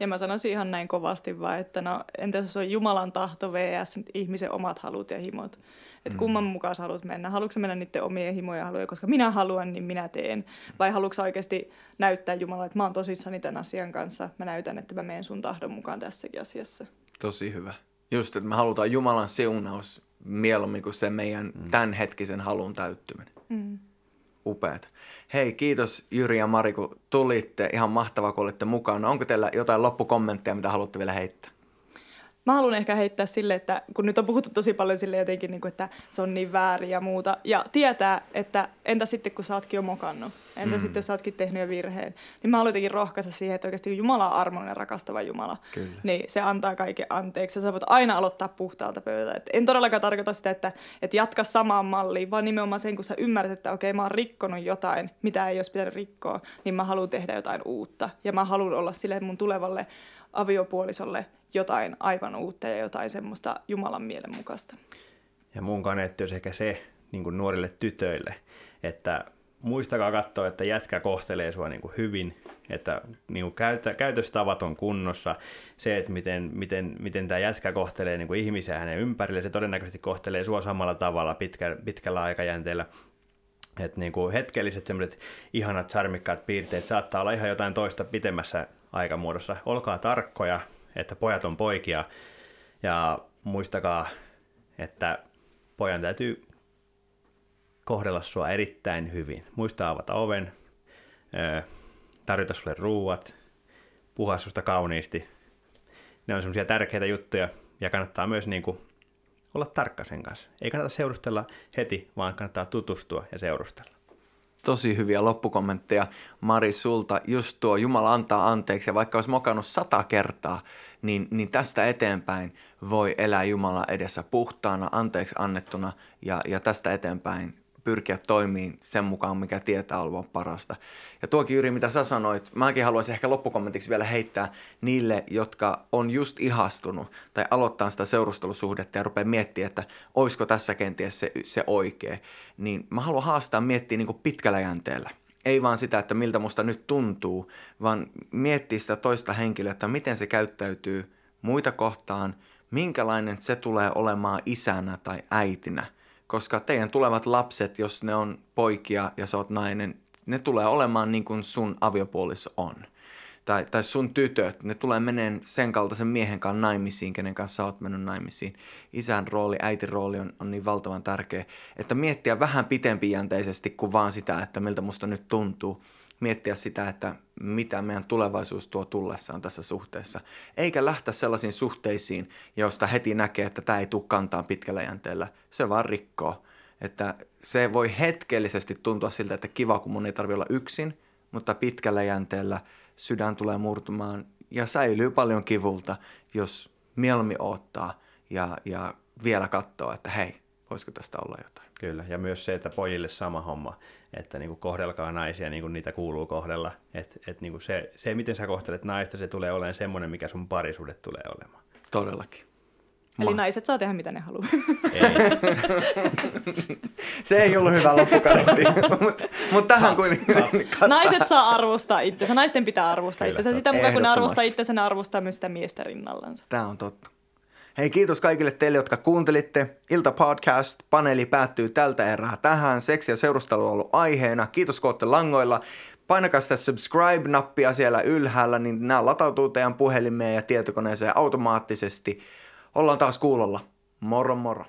Ja mä sanoisin ihan näin kovasti vaan, että no entäs jos on Jumalan tahto vs. ihmisen omat halut ja himot. Että mm. kumman mukaan sä haluat mennä. Haluatko mennä niiden omien himoja haluja, koska minä haluan, niin minä teen. Vai haluatko oikeasti näyttää Jumalalle, että mä oon tosissani tämän asian kanssa. Mä näytän, että mä menen sun tahdon mukaan tässäkin asiassa. Tosi hyvä. Just, että me halutaan Jumalan siunaus mieluummin kuin se meidän mm. tämänhetkisen halun täyttyminen. Mm. Upeat. Hei, kiitos Jyri ja Mari, kun tulitte. Ihan mahtavaa, kun olitte mukana. Onko teillä jotain loppukommentteja, mitä haluatte vielä heittää? Mä haluan ehkä heittää sille, että kun nyt on puhuttu tosi paljon sille jotenkin, niin kuin, että se on niin väärin ja muuta. Ja tietää, että entä sitten kun sä ootkin jo mokannut, entä mm. sitten jos sä ootkin tehnyt jo virheen. Niin mä haluan jotenkin rohkaista siihen, että oikeasti Jumala on armollinen rakastava Jumala. Kyllä. Niin se antaa kaiken anteeksi ja sä voit aina aloittaa puhtaalta pöydältä. Et en todellakaan tarkoita sitä, että, että jatka samaan malliin, vaan nimenomaan sen, kun sä ymmärrät, että okei mä oon rikkonut jotain, mitä ei olisi pitänyt rikkoa, niin mä haluan tehdä jotain uutta. Ja mä haluan olla sille mun tulevalle aviopuolisolle jotain aivan uutta ja jotain semmoista Jumalan mielen mukaista. Ja mun kaneetti olisi ehkä se niin nuorille tytöille, että muistakaa katsoa, että jätkä kohtelee sua niin kuin hyvin, että niin kuin käytö, käytöstavat on kunnossa. Se, että miten, miten, miten tämä jätkä kohtelee niin kuin ihmisiä hänen ympärille, se todennäköisesti kohtelee sua samalla tavalla pitkä, pitkällä aikajänteellä. Että niin kuin hetkelliset semmoiset ihanat, charmikkaat piirteet saattaa olla ihan jotain toista pitemmässä aikamuodossa. Olkaa tarkkoja, että pojat on poikia ja muistakaa, että pojan täytyy kohdella sua erittäin hyvin. Muista avata oven, tarjota sulle ruuat, puhua susta kauniisti. Ne on semmoisia tärkeitä juttuja ja kannattaa myös niin kuin olla tarkka sen kanssa. Ei kannata seurustella heti, vaan kannattaa tutustua ja seurustella tosi hyviä loppukommentteja Mari sulta. Just tuo Jumala antaa anteeksi ja vaikka olisi mokannut sata kertaa, niin, niin tästä eteenpäin voi elää Jumala edessä puhtaana, anteeksi annettuna ja, ja tästä eteenpäin pyrkiä toimiin sen mukaan, mikä tietää olevan parasta. Ja tuokin Jyri, mitä sä sanoit, mäkin haluaisin ehkä loppukommentiksi vielä heittää niille, jotka on just ihastunut tai aloittaa sitä seurustelusuhdetta ja rupeaa miettimään, että olisiko tässä kenties se, se oikea. Niin mä haluan haastaa miettiä niin pitkällä jänteellä. Ei vaan sitä, että miltä musta nyt tuntuu, vaan miettiä sitä toista henkilöä, että miten se käyttäytyy muita kohtaan, minkälainen se tulee olemaan isänä tai äitinä – koska teidän tulevat lapset, jos ne on poikia ja sä oot nainen, ne tulee olemaan niin kuin sun aviopuoliso on. Tai, tai sun tytöt, ne tulee meneen sen kaltaisen miehen kanssa naimisiin, kenen kanssa sä oot mennyt naimisiin. Isän rooli, äitin rooli on, on niin valtavan tärkeä, että miettiä vähän pitempijänteisesti kuin vaan sitä, että miltä musta nyt tuntuu miettiä sitä, että mitä meidän tulevaisuus tuo tullessaan tässä suhteessa. Eikä lähteä sellaisiin suhteisiin, joista heti näkee, että tämä ei tule kantaa pitkällä jänteellä. Se vaan rikkoo. Että se voi hetkellisesti tuntua siltä, että kiva, kun mun ei tarvitse olla yksin, mutta pitkällä jänteellä sydän tulee murtumaan ja säilyy paljon kivulta, jos mieluummin ottaa ja, ja vielä katsoo, että hei, voisiko tästä olla jotain. Kyllä, ja myös se, että pojille sama homma, että niin kuin kohdelkaa naisia niin kuin niitä kuuluu kohdella. Että et niin kuin se, se, miten sä kohtelet naista, se tulee olemaan semmoinen, mikä sun parisuudet tulee olemaan. Todellakin. Eli Ma- naiset saa tehdä mitä ne haluaa. Ei. se ei ollut hyvä loppukaneetti, mutta mut tähän kuin... naiset saa arvostaa itsensä, naisten pitää arvostaa Kyllä, itsensä. Sitä mukaan kun ne arvostaa itsensä, ne arvostaa myös sitä miestä rinnallansa. Tämä on totta. Hei, kiitos kaikille teille, jotka kuuntelitte. Ilta podcast paneeli päättyy tältä erää tähän. Seksi ja seurustelu on ollut aiheena. Kiitos, kun olette langoilla. Painakaa sitä subscribe-nappia siellä ylhäällä, niin nämä latautuu teidän puhelimeen ja tietokoneeseen automaattisesti. Ollaan taas kuulolla. Moro moro.